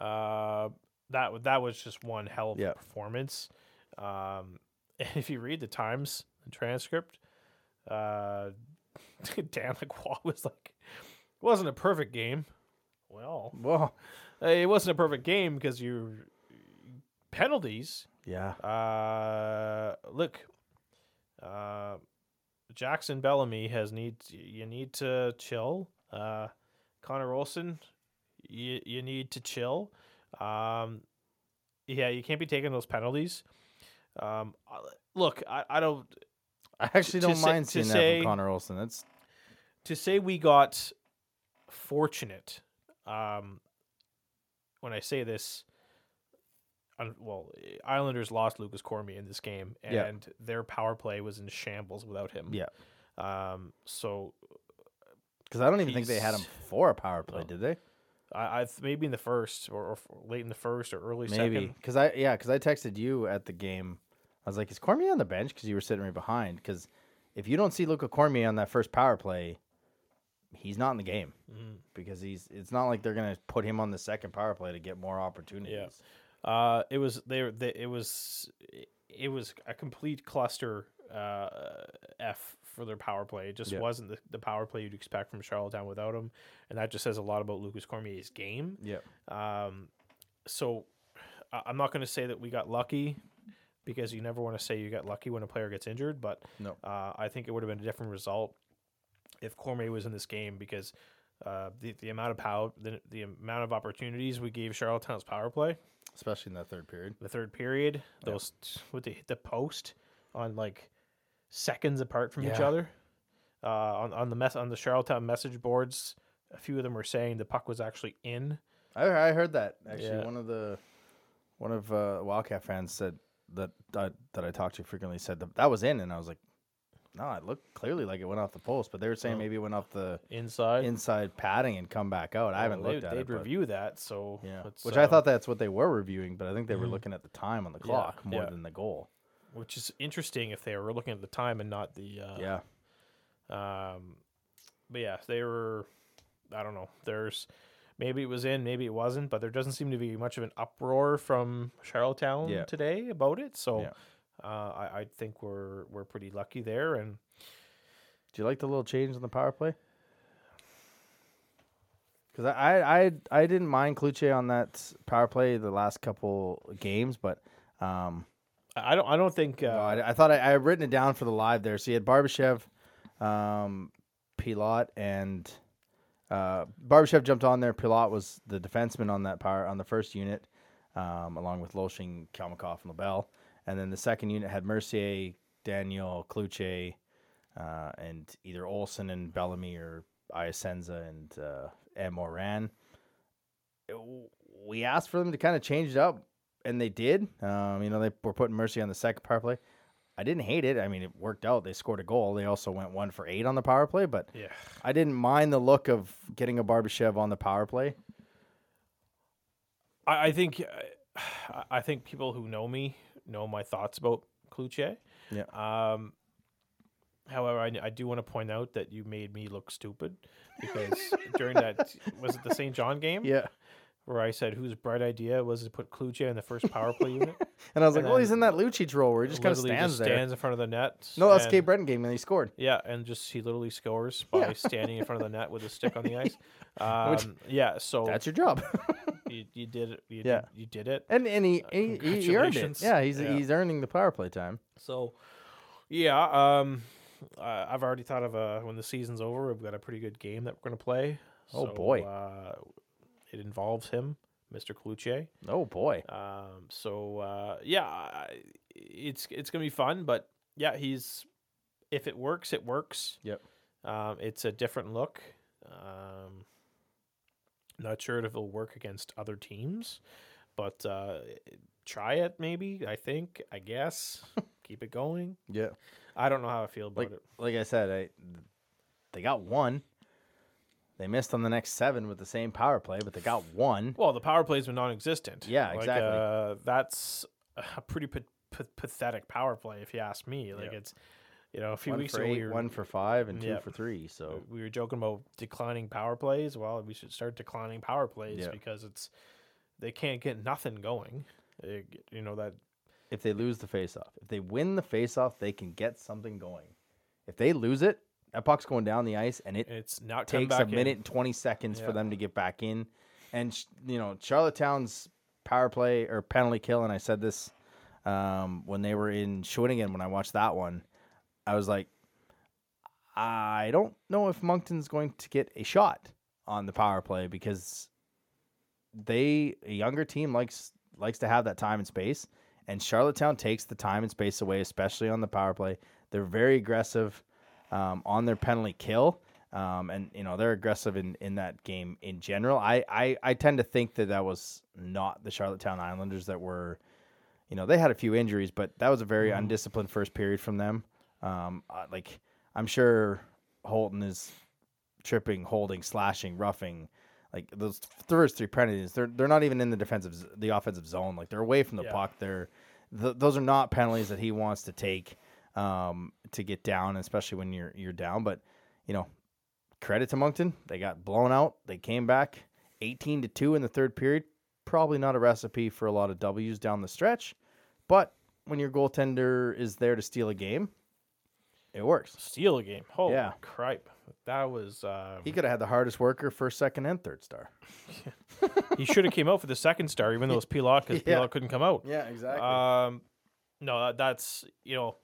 Uh, that that was just one hell of Yeah. a performance. Um, and if you read the Times transcript, uh, Dan Lacroix was like, "It wasn't a perfect game." Well, Well, uh, it wasn't a perfect game because you penalties. yeah, Uh, look, uh, Jackson Bellamy has need you need to chill. Uh, Connor Olson, you you need to chill. Um, yeah, you can't be taking those penalties. Um, look, I, I don't I actually don't say- mind to seeing that say- from Connor Olson. That's to say we got fortunate. Um, when I say this, well, Islanders lost Lucas Cormier in this game, and Yeah. their power play was in shambles without him. yeah. Um, so Because I don't even think they had him for a power play, No. did they? I, I maybe in the first or, or late in the first or early Maybe second. because I yeah because I texted you at the game. I was like, "Is Cormier on the bench?" Because you were sitting right behind. Because if you don't see Luca Cormier on that first power play, he's not in the game Mhm. because he's. It's not like they're gonna put him on the second power play to get more opportunities. Uh, it was they, they it was it was a complete cluster uh, F for their power play. It just Yeah. wasn't the, the power play you'd expect from Charlottetown without him, and that just says a lot about Lucas Cormier's game. Yeah. Um, so I- I'm not going to say that we got lucky because you never want to say you got lucky when a player gets injured, but No. uh, I think it would have been a different result if Cormier was in this game because uh, the the amount of power the, the amount of opportunities we gave Charlottetown's power play Especially in that third period. the third period, Yeah. those what they hit the post on like seconds apart from each other. Uh, on on the mess on the Charlottetown message boards, a few of them were saying the puck was actually in. I I heard that actually. Yeah. One of the one of uh, Wildcat fans said that that that I talked to frequently said that that was in, and I was like, no, it looked clearly like it went off the post, but they were saying Oh. maybe it went off the Inside, inside padding and come back out. I haven't Well, looked they, at They'd it. but- review that, so Yeah, which I uh, thought that's what they were reviewing, but I think they were Mhm. looking at the time on the Yeah, clock more yeah. than the goal. which is interesting if they were looking at the time and not the uh, yeah, Um, but yeah, they were. I don't know. There's maybe it was in, maybe it wasn't, but there doesn't seem to be much of an uproar from Charlottetown Yeah. today about it. So Yeah. Uh, I, I think we're we're pretty lucky there. And do you like the little change in the power play? Because I, I I didn't mind Kluche on that power play the last couple games, but um, I don't I don't think uh, no, I, I thought I, I had written it down for the live there. So you had Barbashev, um, Pilot, and uh, Barbashev jumped on there. Pilot was the defenseman on that power on the first unit, um, along with Loshing, Kalmakov, and LaBelle. And then the second unit had Mercier, Daniel, Kluche, uh, and either Olson and Bellamy or Iasenza and uh, and Moran. It- we asked for them to kind of change it up, and they did. Um, you know, they were putting Mercy on the second power play. I I didn't hate it. I mean, it worked out. They scored a goal. They also went one for eight on the power play, but Yeah. I didn't mind the look of getting a Barbashev on the power play. I, I think I- I think people who know me know my thoughts about Kluche. Yeah. Um, however, I, I do want to point out that you made me look stupid because during that was it the Saint John game Yeah. where I said whose bright idea was to put Kluche in the first power play unit. And I was like, well, he's in that Lucic role where he just kind of Literally stands there. stands in front of the net. No, that's Cape Breton game, and he scored. Yeah, and just he literally scores by Yeah. standing in front of the net with a stick on the ice. Um, yeah, so That's your job. You, you did it. You Yeah. did, you did it. and and he, he, he earned it. Yeah, he's Yeah. he's earning the power play time. So, yeah, um, uh, I've already thought of uh, when the season's over, we've got a pretty good game that we're going to play. Oh, So, boy. Uh, it involves him, Mr. Kluche. Oh boy. Um, so uh, yeah, it's it's gonna be fun. But yeah, he's if it works, it works. Yep. Um, it's a different look. Um, not sure if it'll work against other teams, but uh, try it maybe. I think. I guess. Keep it going. Yeah. I don't know how I feel about Like it. like I said, I they got one. They missed on the next seven with the same power play, but they got one. Well, the power plays were non-existent. Yeah, Like, exactly. Uh, that's a pretty pa- pa- pathetic power play, if you ask me. Like Yeah. it's, you know, a few One weeks for ago eight, we were, one for five, and two Yeah. for three. So we were joking about declining power plays. Well, we should start declining power plays Yeah. because it's they can't get nothing going. Get- you know that if they lose the faceoff, if they win the faceoff, they can get something going. If they lose it, that puck's going down the ice, and it it's not takes a in. minute and 20 seconds Yeah. for them to get back in. And, you know, Charlottetown's power play or penalty kill, and I said this um, when they were in Shawinigan when I watched that one, I was like, I don't know if Moncton's going to get a shot on the power play because they a younger team likes likes to have that time and space. And Charlottetown takes the time and space away especially on the power play. They're very aggressive um, on their penalty kill. Um, and you know they're aggressive in, in that game in general. I, I I tend to think that that was not the Charlottetown Islanders that were you know they had a few injuries but that was a very undisciplined first period from them um, uh, like I'm sure Hulton is tripping, holding, slashing, roughing. Like those first three penalties, they're they're not even in the defensive, the offensive zone. Like they're away from the Yeah. puck. They're th- those are not penalties that he wants to take um, to get down, especially when you're you're down. But you know, credit to Moncton, they got blown out. They came back eighteen to two in the third period. Probably not a recipe for a lot of W's down the stretch, but when your goaltender is there to steal a game, it works. steal a game. Holy Yeah. cripe! That was uh, He could have had the hardest worker first, second, and third star. he should have came out for the second star, even though it was Pilat because Yeah. Pilat couldn't come out. Yeah, exactly. Um, no, that, that's you know,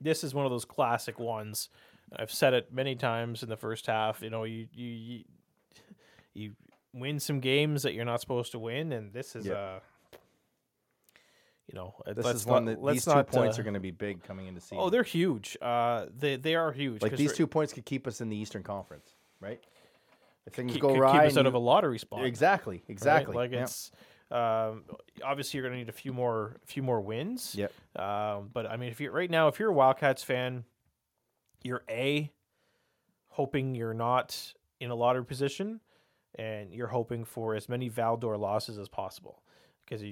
this is one of those classic ones. I've said it many times in the first half. You know, you you you, you win some games that you're not supposed to win, and this is Yeah. uh you know, uh, this is one not- that let's these two not, points uh, are going to be big coming into season. Oh, they're huge. Uh, they they are huge. Like these two points could keep us in the Eastern Conference, right? If things keep, go could right, keep us out of a lottery spot. exactly, right? exactly. Like yeah. it's um, obviously you're going to need a few more few more wins. Yep. Um, but I mean, if you're right now, if you're a Wildcats fan, you're a hoping you're not in a lottery position, and you're hoping for as many Val-d'Or losses as possible, because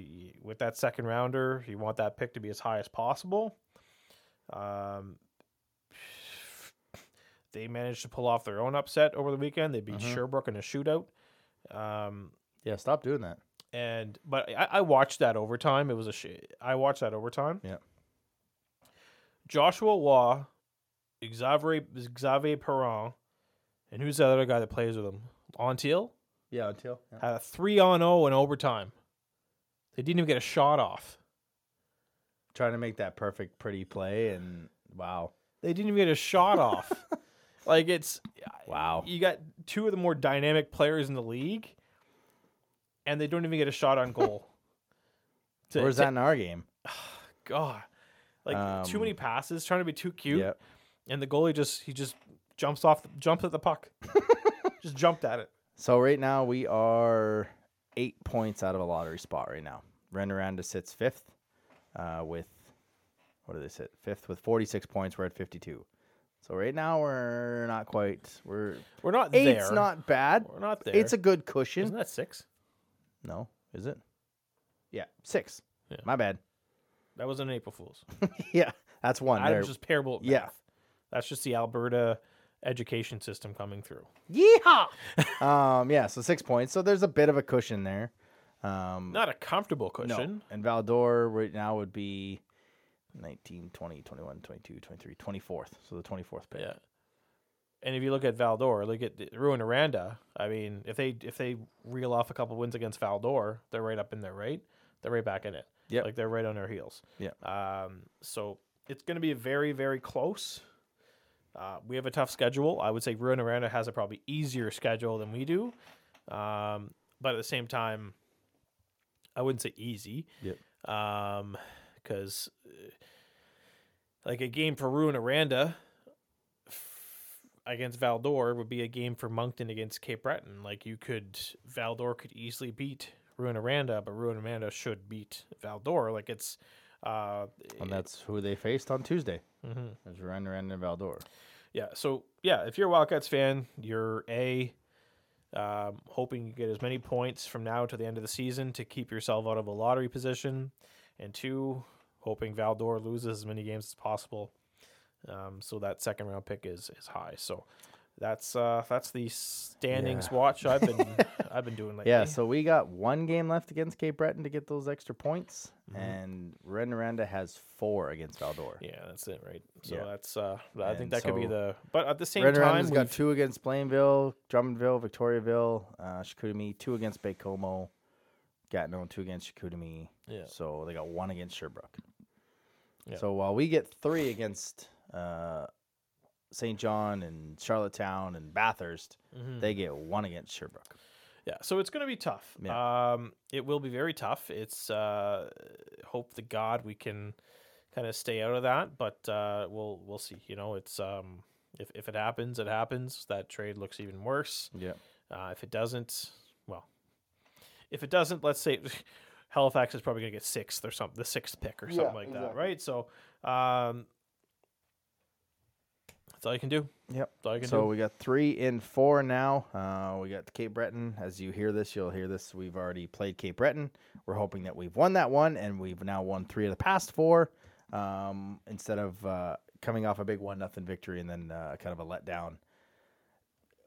with that second rounder, you want that pick to be as high as possible. Um, they managed to pull off their own upset over the weekend. They beat Mhm. Sherbrooke in a shootout. Um, yeah, stop doing that. and but I, I watched that overtime. It was a sh- I watched that overtime. Yeah. Joshua Roy, Xavier Xavier Parent, and who's the other guy that plays with him? Montiel Yeah, until yeah. had a three on zero in overtime. They didn't even get a shot off. trying to make that perfect, pretty play, and wow, They didn't even get a shot off. Like it's wow. you got two of the more dynamic players in the league, and they don't even get a shot on goal. To- Where's to- that in our game? God, like too Um, many passes, trying to be too cute, Yep. and the goalie just he just jumps off, jumps at the puck, just jumped at it. So right now we are eight points out of a lottery spot right now. Rouyn-Noranda sits fifth uh, with what do they sit? Fifth with 46 points. We're at 52. So right now we're not quite. We're We're not eight's there. not bad. We're not there. Eight's a good cushion. Isn't that six? No, is it? Yeah, six. Yeah. My bad. That was an April Fool's. yeah, that's one. There. Adam's just parable. at Yeah. math. That's just the Alberta education system coming through. Yeehaw! um, yeah, so six points. So there's a bit of a cushion there. Um, Not a comfortable no. cushion. And Val-d'Or right now would be 19, 20, 21, 22, 23, 24th. So the 24th pick. Yeah. And if you look at Val-d'Or, look at the- Rouyn-Noranda. I mean, if they if they reel off a couple wins against Val-d'Or, they're right up in there, right? They're right back in it. Yep. Like they're right on their heels. Yeah. Um, so it's going to be very very close. Uh, we have a tough schedule. I would say Rouyn-Noranda has a probably easier schedule than we do. Um, but at the same time, I wouldn't say easy. Yep. Um, because like a game for Rouyn-Noranda f- against Val-d'Or would be a game for Moncton against Cape Breton. Like you could Val-d'Or could easily beat Rouyn-Noranda, but Rouyn-Noranda should beat Val-d'Or. Like it's uh And that's who they faced on Tuesday. mhm. As Ryan and Val-d'Or. yeah. So yeah, if you're a Wildcats fan, you're a um, hoping you get as many points from now to the end of the season to keep yourself out of a lottery position, and two, hoping Val-d'Or loses as many games as possible, um, so that second round pick is is high. So that's uh, that's the standings Yeah. watch I've been I've been doing lately. Yeah, so we got one game left against Cape Breton to get those extra points, Mhm. and Rouyn-Noranda has four against Val-d'Or. yeah, that's it, right? So Yeah. that's uh, I think And that could be the. But at the same Red time, got two against Blainville, Drummondville, Victoriaville, uh, Chicoutimi, two against Baie-Comeau, Gatineau, two against Chicoutimi. yeah, So they got one against Sherbrooke. Yeah. So while we get three against uh, Saint John and Charlottetown and Bathurst, Mhm. they get one against Sherbrooke. Yeah, so it's going to be tough. Um, it will be very tough. It's uh, hope to God we can kind of stay out of that, but uh, we'll we'll see. You know, it's um, if if it happens, it happens. That trade looks even worse. Yeah. Uh, if it doesn't, well, if it doesn't, let's say Halifax is probably going to get sixth or something, the sixth pick or something Yeah, like that, right? So um, that's all you can do. Yep. That's all you can So do. we got three in four now. Uh, we got Cape Breton. As you hear this, you'll hear this. We've already played Cape Breton. We're hoping that we've won that one, and we've now won three of the past four. Um, instead of uh, coming off a big one nothing victory and then uh, kind of a letdown,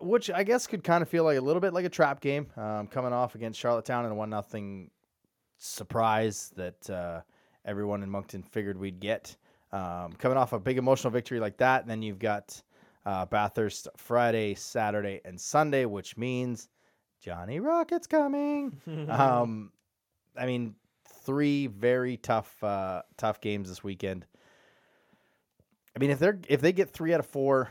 which I guess could kind of feel like a little bit like a trap game. Um, coming off against Charlottetown and a one nothing surprise that uh, everyone in Moncton figured we'd get. Um, coming off a big emotional victory like that, and then you've got uh, Bathurst Friday, Saturday, and Sunday, which means Johnny Rocket's coming. um, I mean, three very tough, uh, tough games this weekend. I mean, if they're if they get three out of four,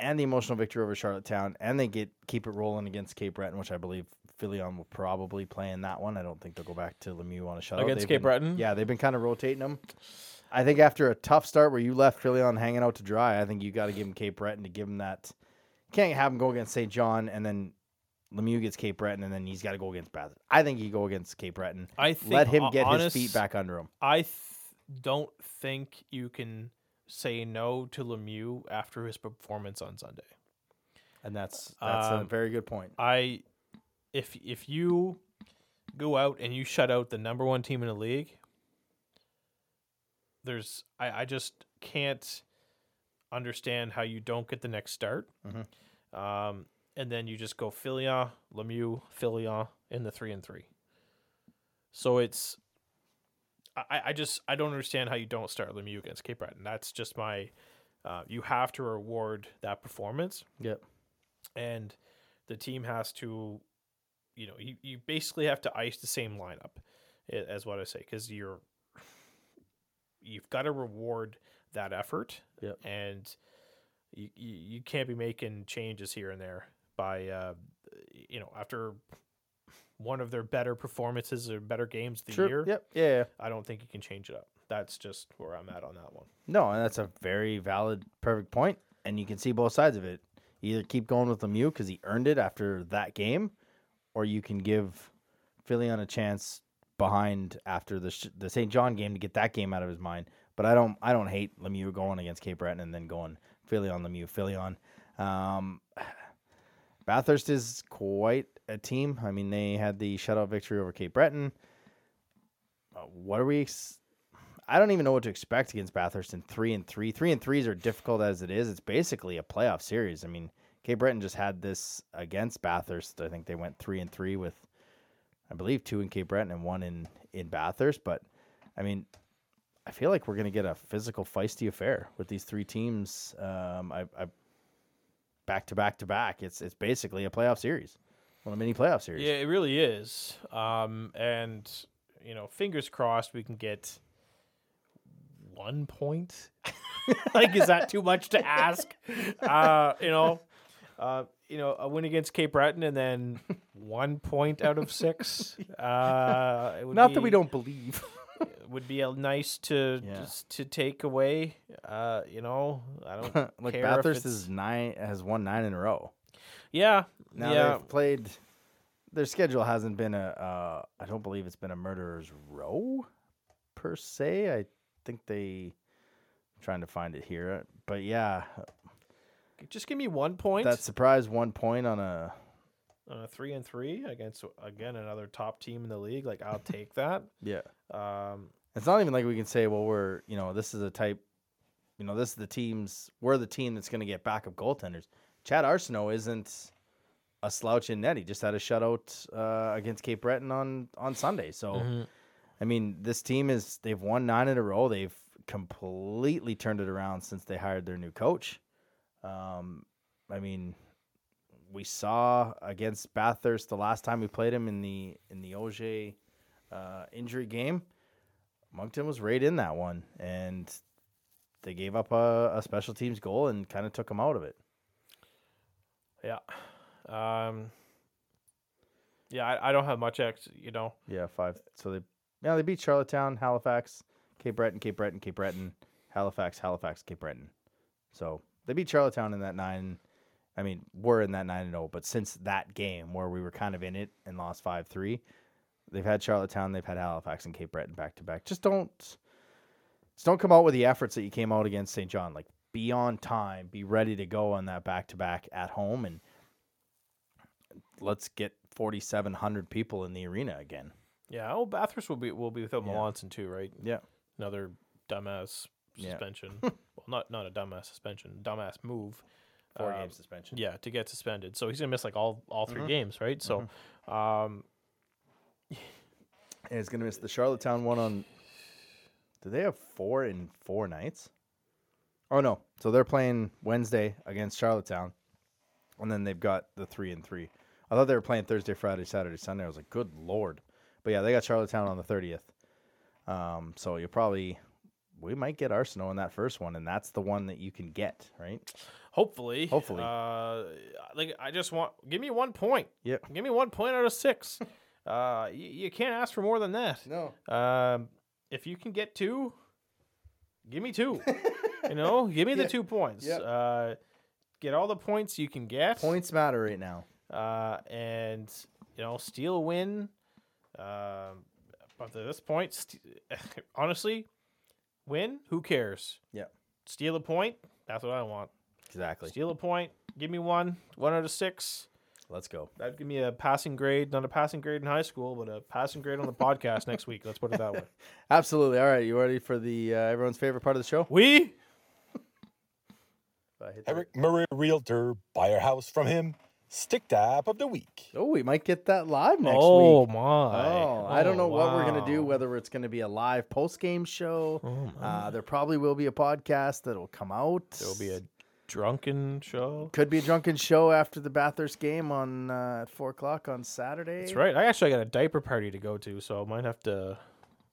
and the emotional victory over Charlottetown, and they get keep it rolling against Cape Breton, which I believe Philion will probably play in that one. I don't think they'll go back to Lemieux on a shutout Against They've Cape been- Breton? Yeah, they've been kind of rotating them. I think after a tough start where you left Philion hanging out to dry, I think you got to give him Cape Breton to give him that. Can't have him go against Saint John and then Lemieux gets Cape Breton and then he's got to go against Bathurst. I think he go against Cape Breton. I think Let him get honest- his feet back under him. I th- don't think you can say no to Lemieux after his performance on Sunday. And that's that's a Um, very good point. I, if if you go out and you shut out the number one team in the league, there's I, I just can't understand how you don't get the next start. Mhm. Um, and then you just go Filia, Lemieux, Filia in the three and three. So it's I, I just I don't understand how you don't start Lemieux against Cape Breton. That's just my uh, you have to reward that performance Yep. and the team has to you know you, you basically have to ice the same lineup as what i say because you're you've got to reward that effort Yep. and you, you you can't be making changes here and there by uh you know after one of their better performances or better games of the Sure. year Yep. Yeah, yeah. i don't think you can change it up that's just where i'm at on that one No, and that's a very valid, perfect point, and you can see both sides of it. Either keep going with Lemieux because he earned it after that game, or you can give Phillion a chance behind after the sh- the Saint John game to get that game out of his mind. but I don't I don't hate Lemieux going against Cape Breton and then going Philly on Lemieux, Philly on. Um, Bathurst is quite a team. I mean, they had the shutout victory over Cape Breton. Uh, what are we? Ex- I don't even know what to expect against Bathurst in three and three. Three and threes are difficult as it is. It's basically a playoff series. I mean, Cape Breton just had this against Bathurst. I think they went three and three with, I believe, two in Cape Breton and one in in Bathurst. But I mean, I feel like we're gonna get a physical, feisty affair with these three teams. Um, I, I back to back to back. It's it's basically a playoff series, well, a mini playoff series. Yeah, it really is. Um, and you know, fingers crossed we can get one point. like, is that too much to ask? Uh, you know, uh, you know, a win against Cape Breton and then one point out of six. Uh, it would Not that we don't believe. would be a nice to Yeah. just to take away. Uh, you know, I don't like care if Bathurst is nine has won nine in a row. Yeah, Now yeah. they've played. Their schedule hasn't been a. Uh, I don't believe it's been a murderer's row, per se. I think they. I'm trying to find it here, but yeah, Just give me one point. that surprise one point on a. on a three and three against again another top team in the league. Like I'll take that. Yeah, Um, it's not even like we can say, well, we're you know this is a type, you know this is the teams we're the team that's going to get backup goaltenders. Chad Arsenault isn't a slouch in net. He just had a shutout uh, against Cape Breton on on Sunday. So, Mm-hmm. I mean, this team is they've won nine in a row. They've completely turned it around since they hired their new coach. Um, I mean, we saw against Bathurst the last time we played him in the in the Auger uh, injury game. Moncton was right in that one, and they gave up a, a special teams goal and kind of took them out of it. yeah. Um, yeah, I, I don't have much ex. You know, Yeah, five. So they yeah they beat Charlottetown, Halifax, Cape Breton, Cape Breton, Cape Breton, Halifax, Halifax, Cape Breton. So they beat Charlottetown in that nine. I mean, we're in that nine and zero, but since that game where we were kind of in it and lost five three, they've had Charlottetown, they've had Halifax and Cape Breton back to back. Just don't, just don't come out with the efforts that you came out against Saint John. Like be on time, be ready to go on that back to back at home, and let's get forty seven hundred people in the arena again. yeah. Oh, Bathurst will be will be without Yeah. Melanson too, right? Yeah. Another dumbass suspension. well, not not a dumbass suspension, dumbass move. Four Um, game suspension. Yeah, to get suspended. So he's gonna miss like all all 3 Mm-hmm. games, right? So, um, And it's gonna miss the Charlottetown one on. Do they have four in four nights? Oh no! So they're playing Wednesday against Charlottetown, and then they've got the three and three. I thought they were playing Thursday, Friday, Saturday, Sunday. I was like, good lord! But yeah, they got Charlottetown on the thirtieth. Um, so you'll probably we might get Arsenault in that first one, and that's the one that you can get, right? hopefully, Hopefully. uh, like I just want give me one point. Yep. Give me one point out of six. uh, you, you can't ask for more than that. No. Um, if you can get two, give me two. you know, give me the Yeah. two points. Yep. Uh, get all the points you can get. Points matter right now. Uh, and you know, steal a win. Um, but at this point, st- honestly, win. Who cares? Yeah. Steal a point. That's what I want. Exactly. Steal a point. Give me one. One out of six. Let's go. That'd give me a passing grade, not a passing grade in high school, but a passing grade on the podcast next week. Let's put it that way. Absolutely. All right, you ready for the uh, everyone's favorite part of the show? We I Eric Murray Realtor, buy a house from him. Stick tap of the week. Oh, we might get that live next week. oh week. my! Oh, I don't know what we're gonna do. Oh Whether it's gonna be a live post game show, uh, there probably will be a podcast that'll come out. There'll be a drunken show. could be a drunken show after the Bathurst game on uh, at four o'clock on Saturday. That's right. I actually got a diaper party to go to, so I might have to.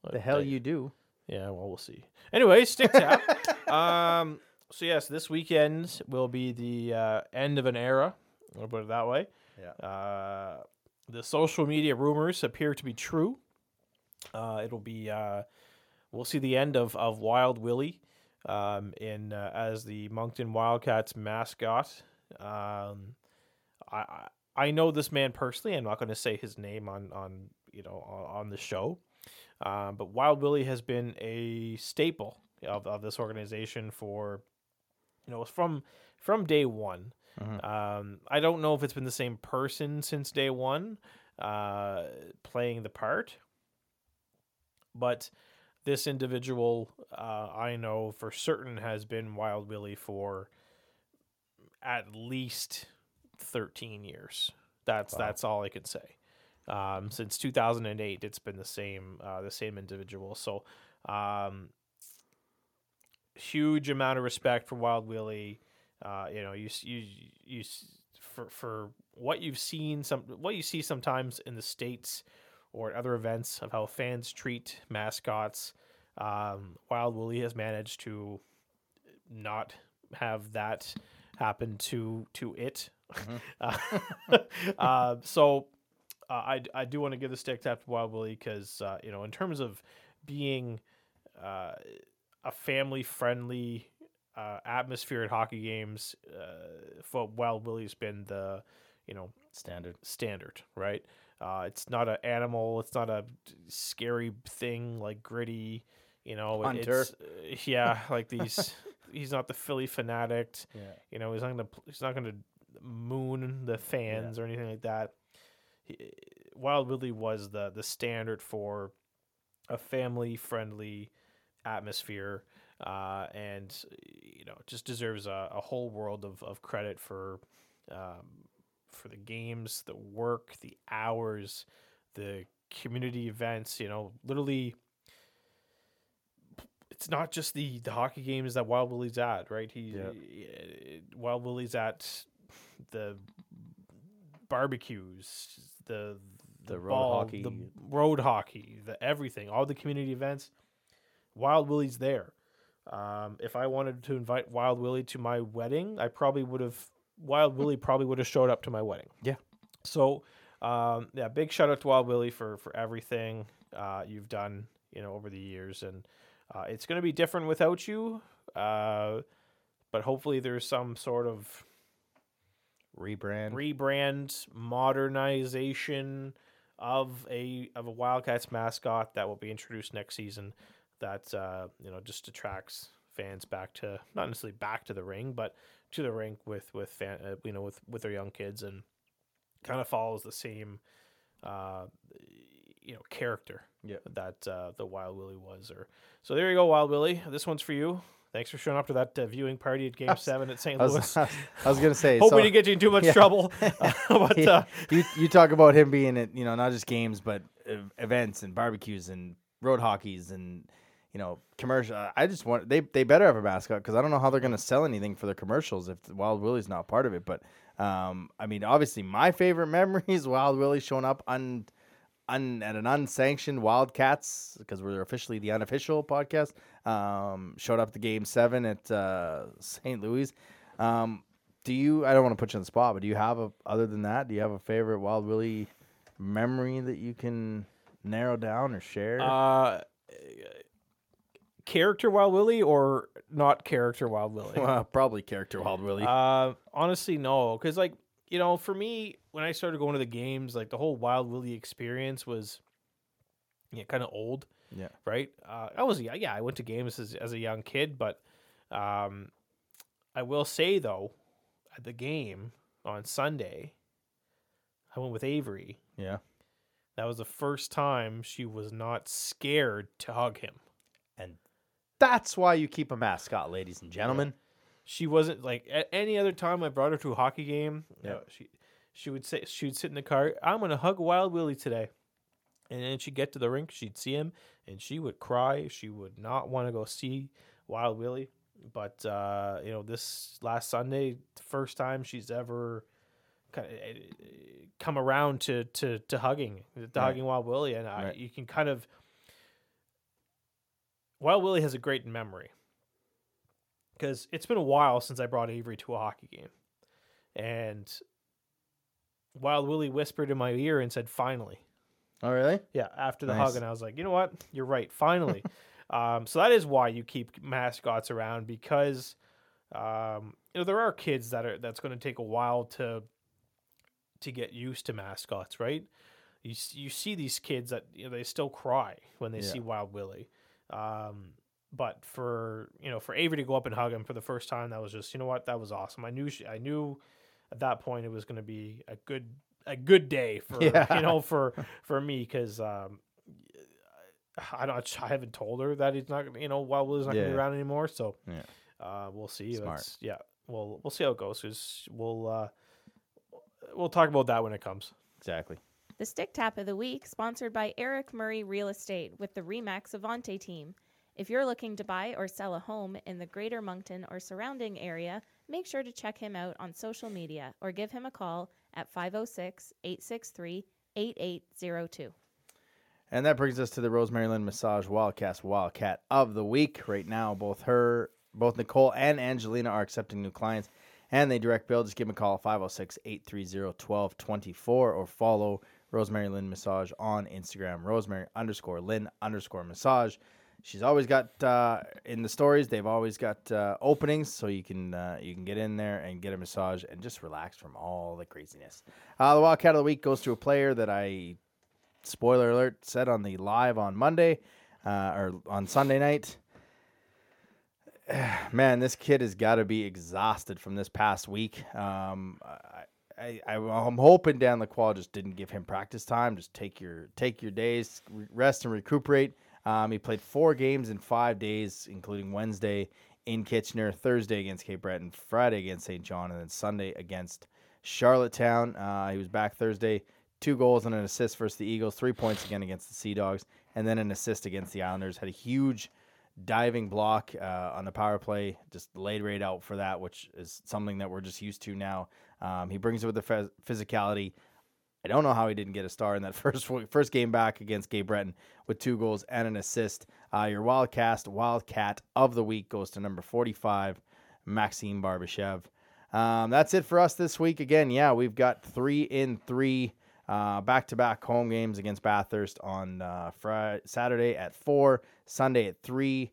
The hell you do? Yeah, well, we'll see. Anyway, stick tap. um, so yes, this weekend will be the uh, end of an era. I'll put it that way. Yeah. Uh, the social media rumors appear to be true. Uh, it'll be. Uh, we'll see the end of of Wild Willie, um, in uh, as the Moncton Wildcats mascot. Um, I I- know this man personally. I'm not going to say his name on on you know on, on the show. Um, but Wild Willie has been a staple of, of this organization for you know from from day one. Mhm. Um, I don't know if it's been the same person since day one, uh, playing the part, but this individual uh, I know for certain has been Wild Willie for at least thirteen years. That's Wow. that's all I can say. Um, since 2008, it's been the same uh, the same individual. So, um, huge amount of respect for Wild Willie. Uh, you know, you you you for for what you've seen some what you see sometimes in the states or at other events of how fans treat mascots. Um, Wild Willie has managed to not have that happen to to it. Uh, uh, so uh, I I do want to give the stick tap to Wild Willie because uh, you know in terms of being uh, a family friendly uh, atmosphere at hockey games, uh, for Wild Willie's been the you know Standard. standard, right? Uh, it's not an animal. It's not a scary thing like gritty. You know, Hunter. It's, uh, yeah, like these. he's not the Phillie Phanatic. Yeah. You know, he's not gonna. He's not gonna moon the fans or anything like that. He, Wild Willie was the the standard for a family friendly atmosphere, uh, and you know, just deserves a, a whole world of, of credit for um, for the games, the work, the hours, the community events. You know, literally. It's not just the, the hockey games that Wild Willie's at, right? He Yeah. eh, Wild Willie's at the barbecues, the The road ball, hockey. the road hockey, the everything, all the community events. Wild Willie's there. Um, if I wanted to invite Wild Willie to my wedding, I probably would have. Wild Willie probably would have showed up to my wedding. Yeah. So, um, yeah, big shout out to Wild Willie for for everything uh, you've done, you know, over the years, and uh, it's going to be different without you. Uh, but hopefully, there's some sort of Rebrand. rebrand modernization of a of a Wildcats mascot that will be introduced next season that uh, you know just attracts fans back to not necessarily back to the ring but to the rink with with fan uh, you know with with their young kids and kind of follows the same uh, you know character Yeah. that uh, the Wild Willie was or so there you go Wild Willie this one's for you thanks for showing up to that uh, viewing party at Game was- Seven at St. I Louis was, I was gonna say. hoping so- to get you in too much Yeah. trouble. but Yeah, uh, you you talk about him being at you know not just games but events and barbecues and road hockeys and you know commercial. I just want they they better have a mascot because I don't know how they're gonna sell anything for their commercials if Wild Willie's not part of it. But um, I mean, obviously my favorite memory is Wild Willie showing up un. Un, at an unsanctioned Wildcats because we're officially the unofficial podcast. Um, showed up to Game Seven at uh, St. Louis. Um, do you? I don't want to put you on the spot, but do you have a other than that? Do you have a favorite Wild Willie memory that you can narrow down or share? uh, character Wild Willie or not character Wild Willie? well, probably character Wild Willie. Uh, honestly, no, because like you know, for me, when I started going to the games, like the whole Wild Willie experience was, yeah, kind of old. Yeah. Right. Uh, I was yeah, yeah. I went to games as as a young kid, but um, I will say though, at the game on Sunday, I went with Avery. yeah, That was the first time she was not scared to hug him. That's why you keep a mascot, ladies and gentlemen. She wasn't like at any other time I brought her to a hockey game. Yeah. she she would say she'd sit in the car. I'm gonna hug Wild Willie today, and then she'd get to the rink. She'd see him, and she would cry. She would not want to go see Wild Willie. But uh, you know, this last Sunday, the first time she's ever kind of come around to to to hugging, to hugging Wild Willie, and I, Right. you can kind of Wild Willie has a great memory because it's been a while since I brought Avery to a hockey game, and Wild Willie whispered in my ear and said, "Finally." Oh, really? Yeah, after the Nice. hug, and I was like, you know what? You're right. Finally. um, so that is why you keep mascots around because, um, you know, there are kids that are that's going to take a while to to get used to mascots, right? You you see these kids that you know they still cry when they Yeah. see Wild Willie, um, but for you know for Avery to go up and hug him for the first time, that was just you know what that was awesome. I knew she, I knew at that point it was going to be a good a good day for Yeah. you know for for me because um, I don't I haven't told her that he's not you know Wild Willie's not going to be around anymore. So Yeah. uh, we'll see. Smart. It's- yeah, we'll we'll see how it goes. Cause we'll uh, we'll talk about that when it comes. Exactly. The Stick Tap of the Week, sponsored by Eric Murray Real Estate with the Remax Avante team. If you're looking to buy or sell a home in the greater Moncton or surrounding area, make sure to check him out on social media or give him a call at 506 863 8802. And that brings us to the Rosemary Lynn Massage Wildcast Wildcat of the Week. Right now, both her, both Nicole and Angelina are accepting new clients, and they direct bill. Just give them a call 506 830 1224 or follow Rosemary Lynn Massage on Instagram, Rosemary underscore Lynn underscore massage. She's always got uh, in the stories. They've always got uh, openings, so you can uh, you can get in there and get a massage and just relax from all the craziness. Uh, the Wildcat of the Week goes to a player that I spoiler alert said on the live on Monday uh, or on Sunday night. Man, this kid has got to be exhausted from this past week. Um, I, I, I'm hoping Dan LaQual just didn't give him practice time. Just take your take your days, rest and recuperate. Um, he played four games in five days, including Wednesday in Kitchener, Thursday against Cape Breton, Friday against Saint John, and then Sunday against Charlottetown. Uh, he was back Thursday, two goals and an assist versus the Eagles, three points again against the Sea Dogs, and then an assist against the Islanders. Had a huge diving block uh, on the power play, just laid right out for that, which is something that we're just used to now. Um, he brings it with the phys- physicality. I don't know how he didn't get a star in that first first game back against Cape Breton with two goals and an assist. Uh, your Wildcast Wildcat of the week goes to number 45, Maxime Barbashev. Um, that's it for us this week. Again, yeah, we've got three in three back to back home games against Bathurst on uh, Friday, Saturday at four, Sunday at three.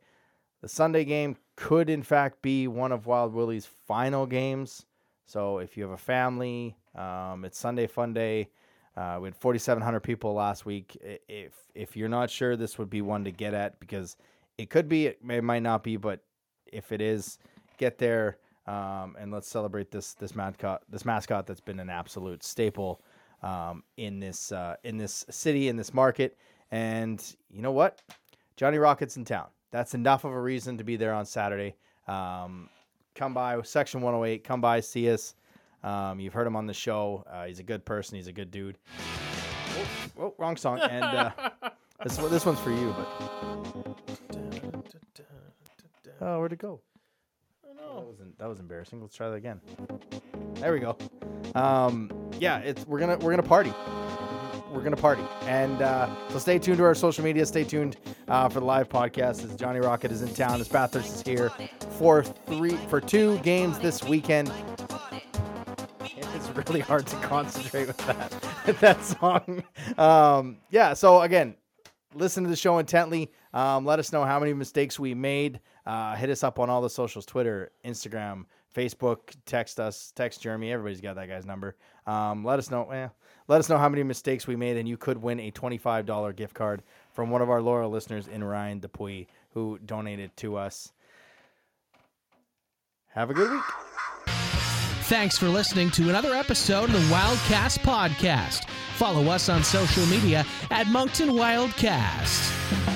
The Sunday game could, in fact, be one of Wild Willie's final games. So if you have a family, um, it's Sunday Fun Day. Uh, we had 4,700 people last week. If if you're not sure, this would be one to get at because it could be, it, may, might not be, but if it is, get there um, and let's celebrate this this mascot this mascot that's been an absolute staple um, in this uh, in this city in this market. And you know what, Johnny Rockets in town. That's enough of a reason to be there on Saturday. Um, come by Section 108. Come by, see us. Um, you've heard him on the show. Uh, he's a good person. He's a good dude. Oh, oh, wrong song. And uh, this this one's for you. But oh, where'd it go? That wasn't that was embarrassing. Let's try that again. There we go. Um, yeah, it's we're gonna we're gonna party. We're gonna party, and uh, so stay tuned to our social media. Stay tuned uh, for the live podcast. As Johnny Rocket is in town, as Bathurst is here for three for two games this weekend. It's really hard to concentrate with that that song. Um, yeah. So again, listen to the show intently. Um, let us know how many mistakes we made. Uh, hit us up on all the socials: Twitter, Instagram, Facebook. Text us. Text Jeremy. Everybody's got that guy's number. Um, let us know. Eh, let us know how many mistakes we made, and you could win a twenty-five dollar gift card from one of our loyal listeners in Ryan Dupuy, who donated to us. Have a good week. Thanks for listening to another episode of the Wildcast Podcast. Follow us on social media at Moncton Wildcast.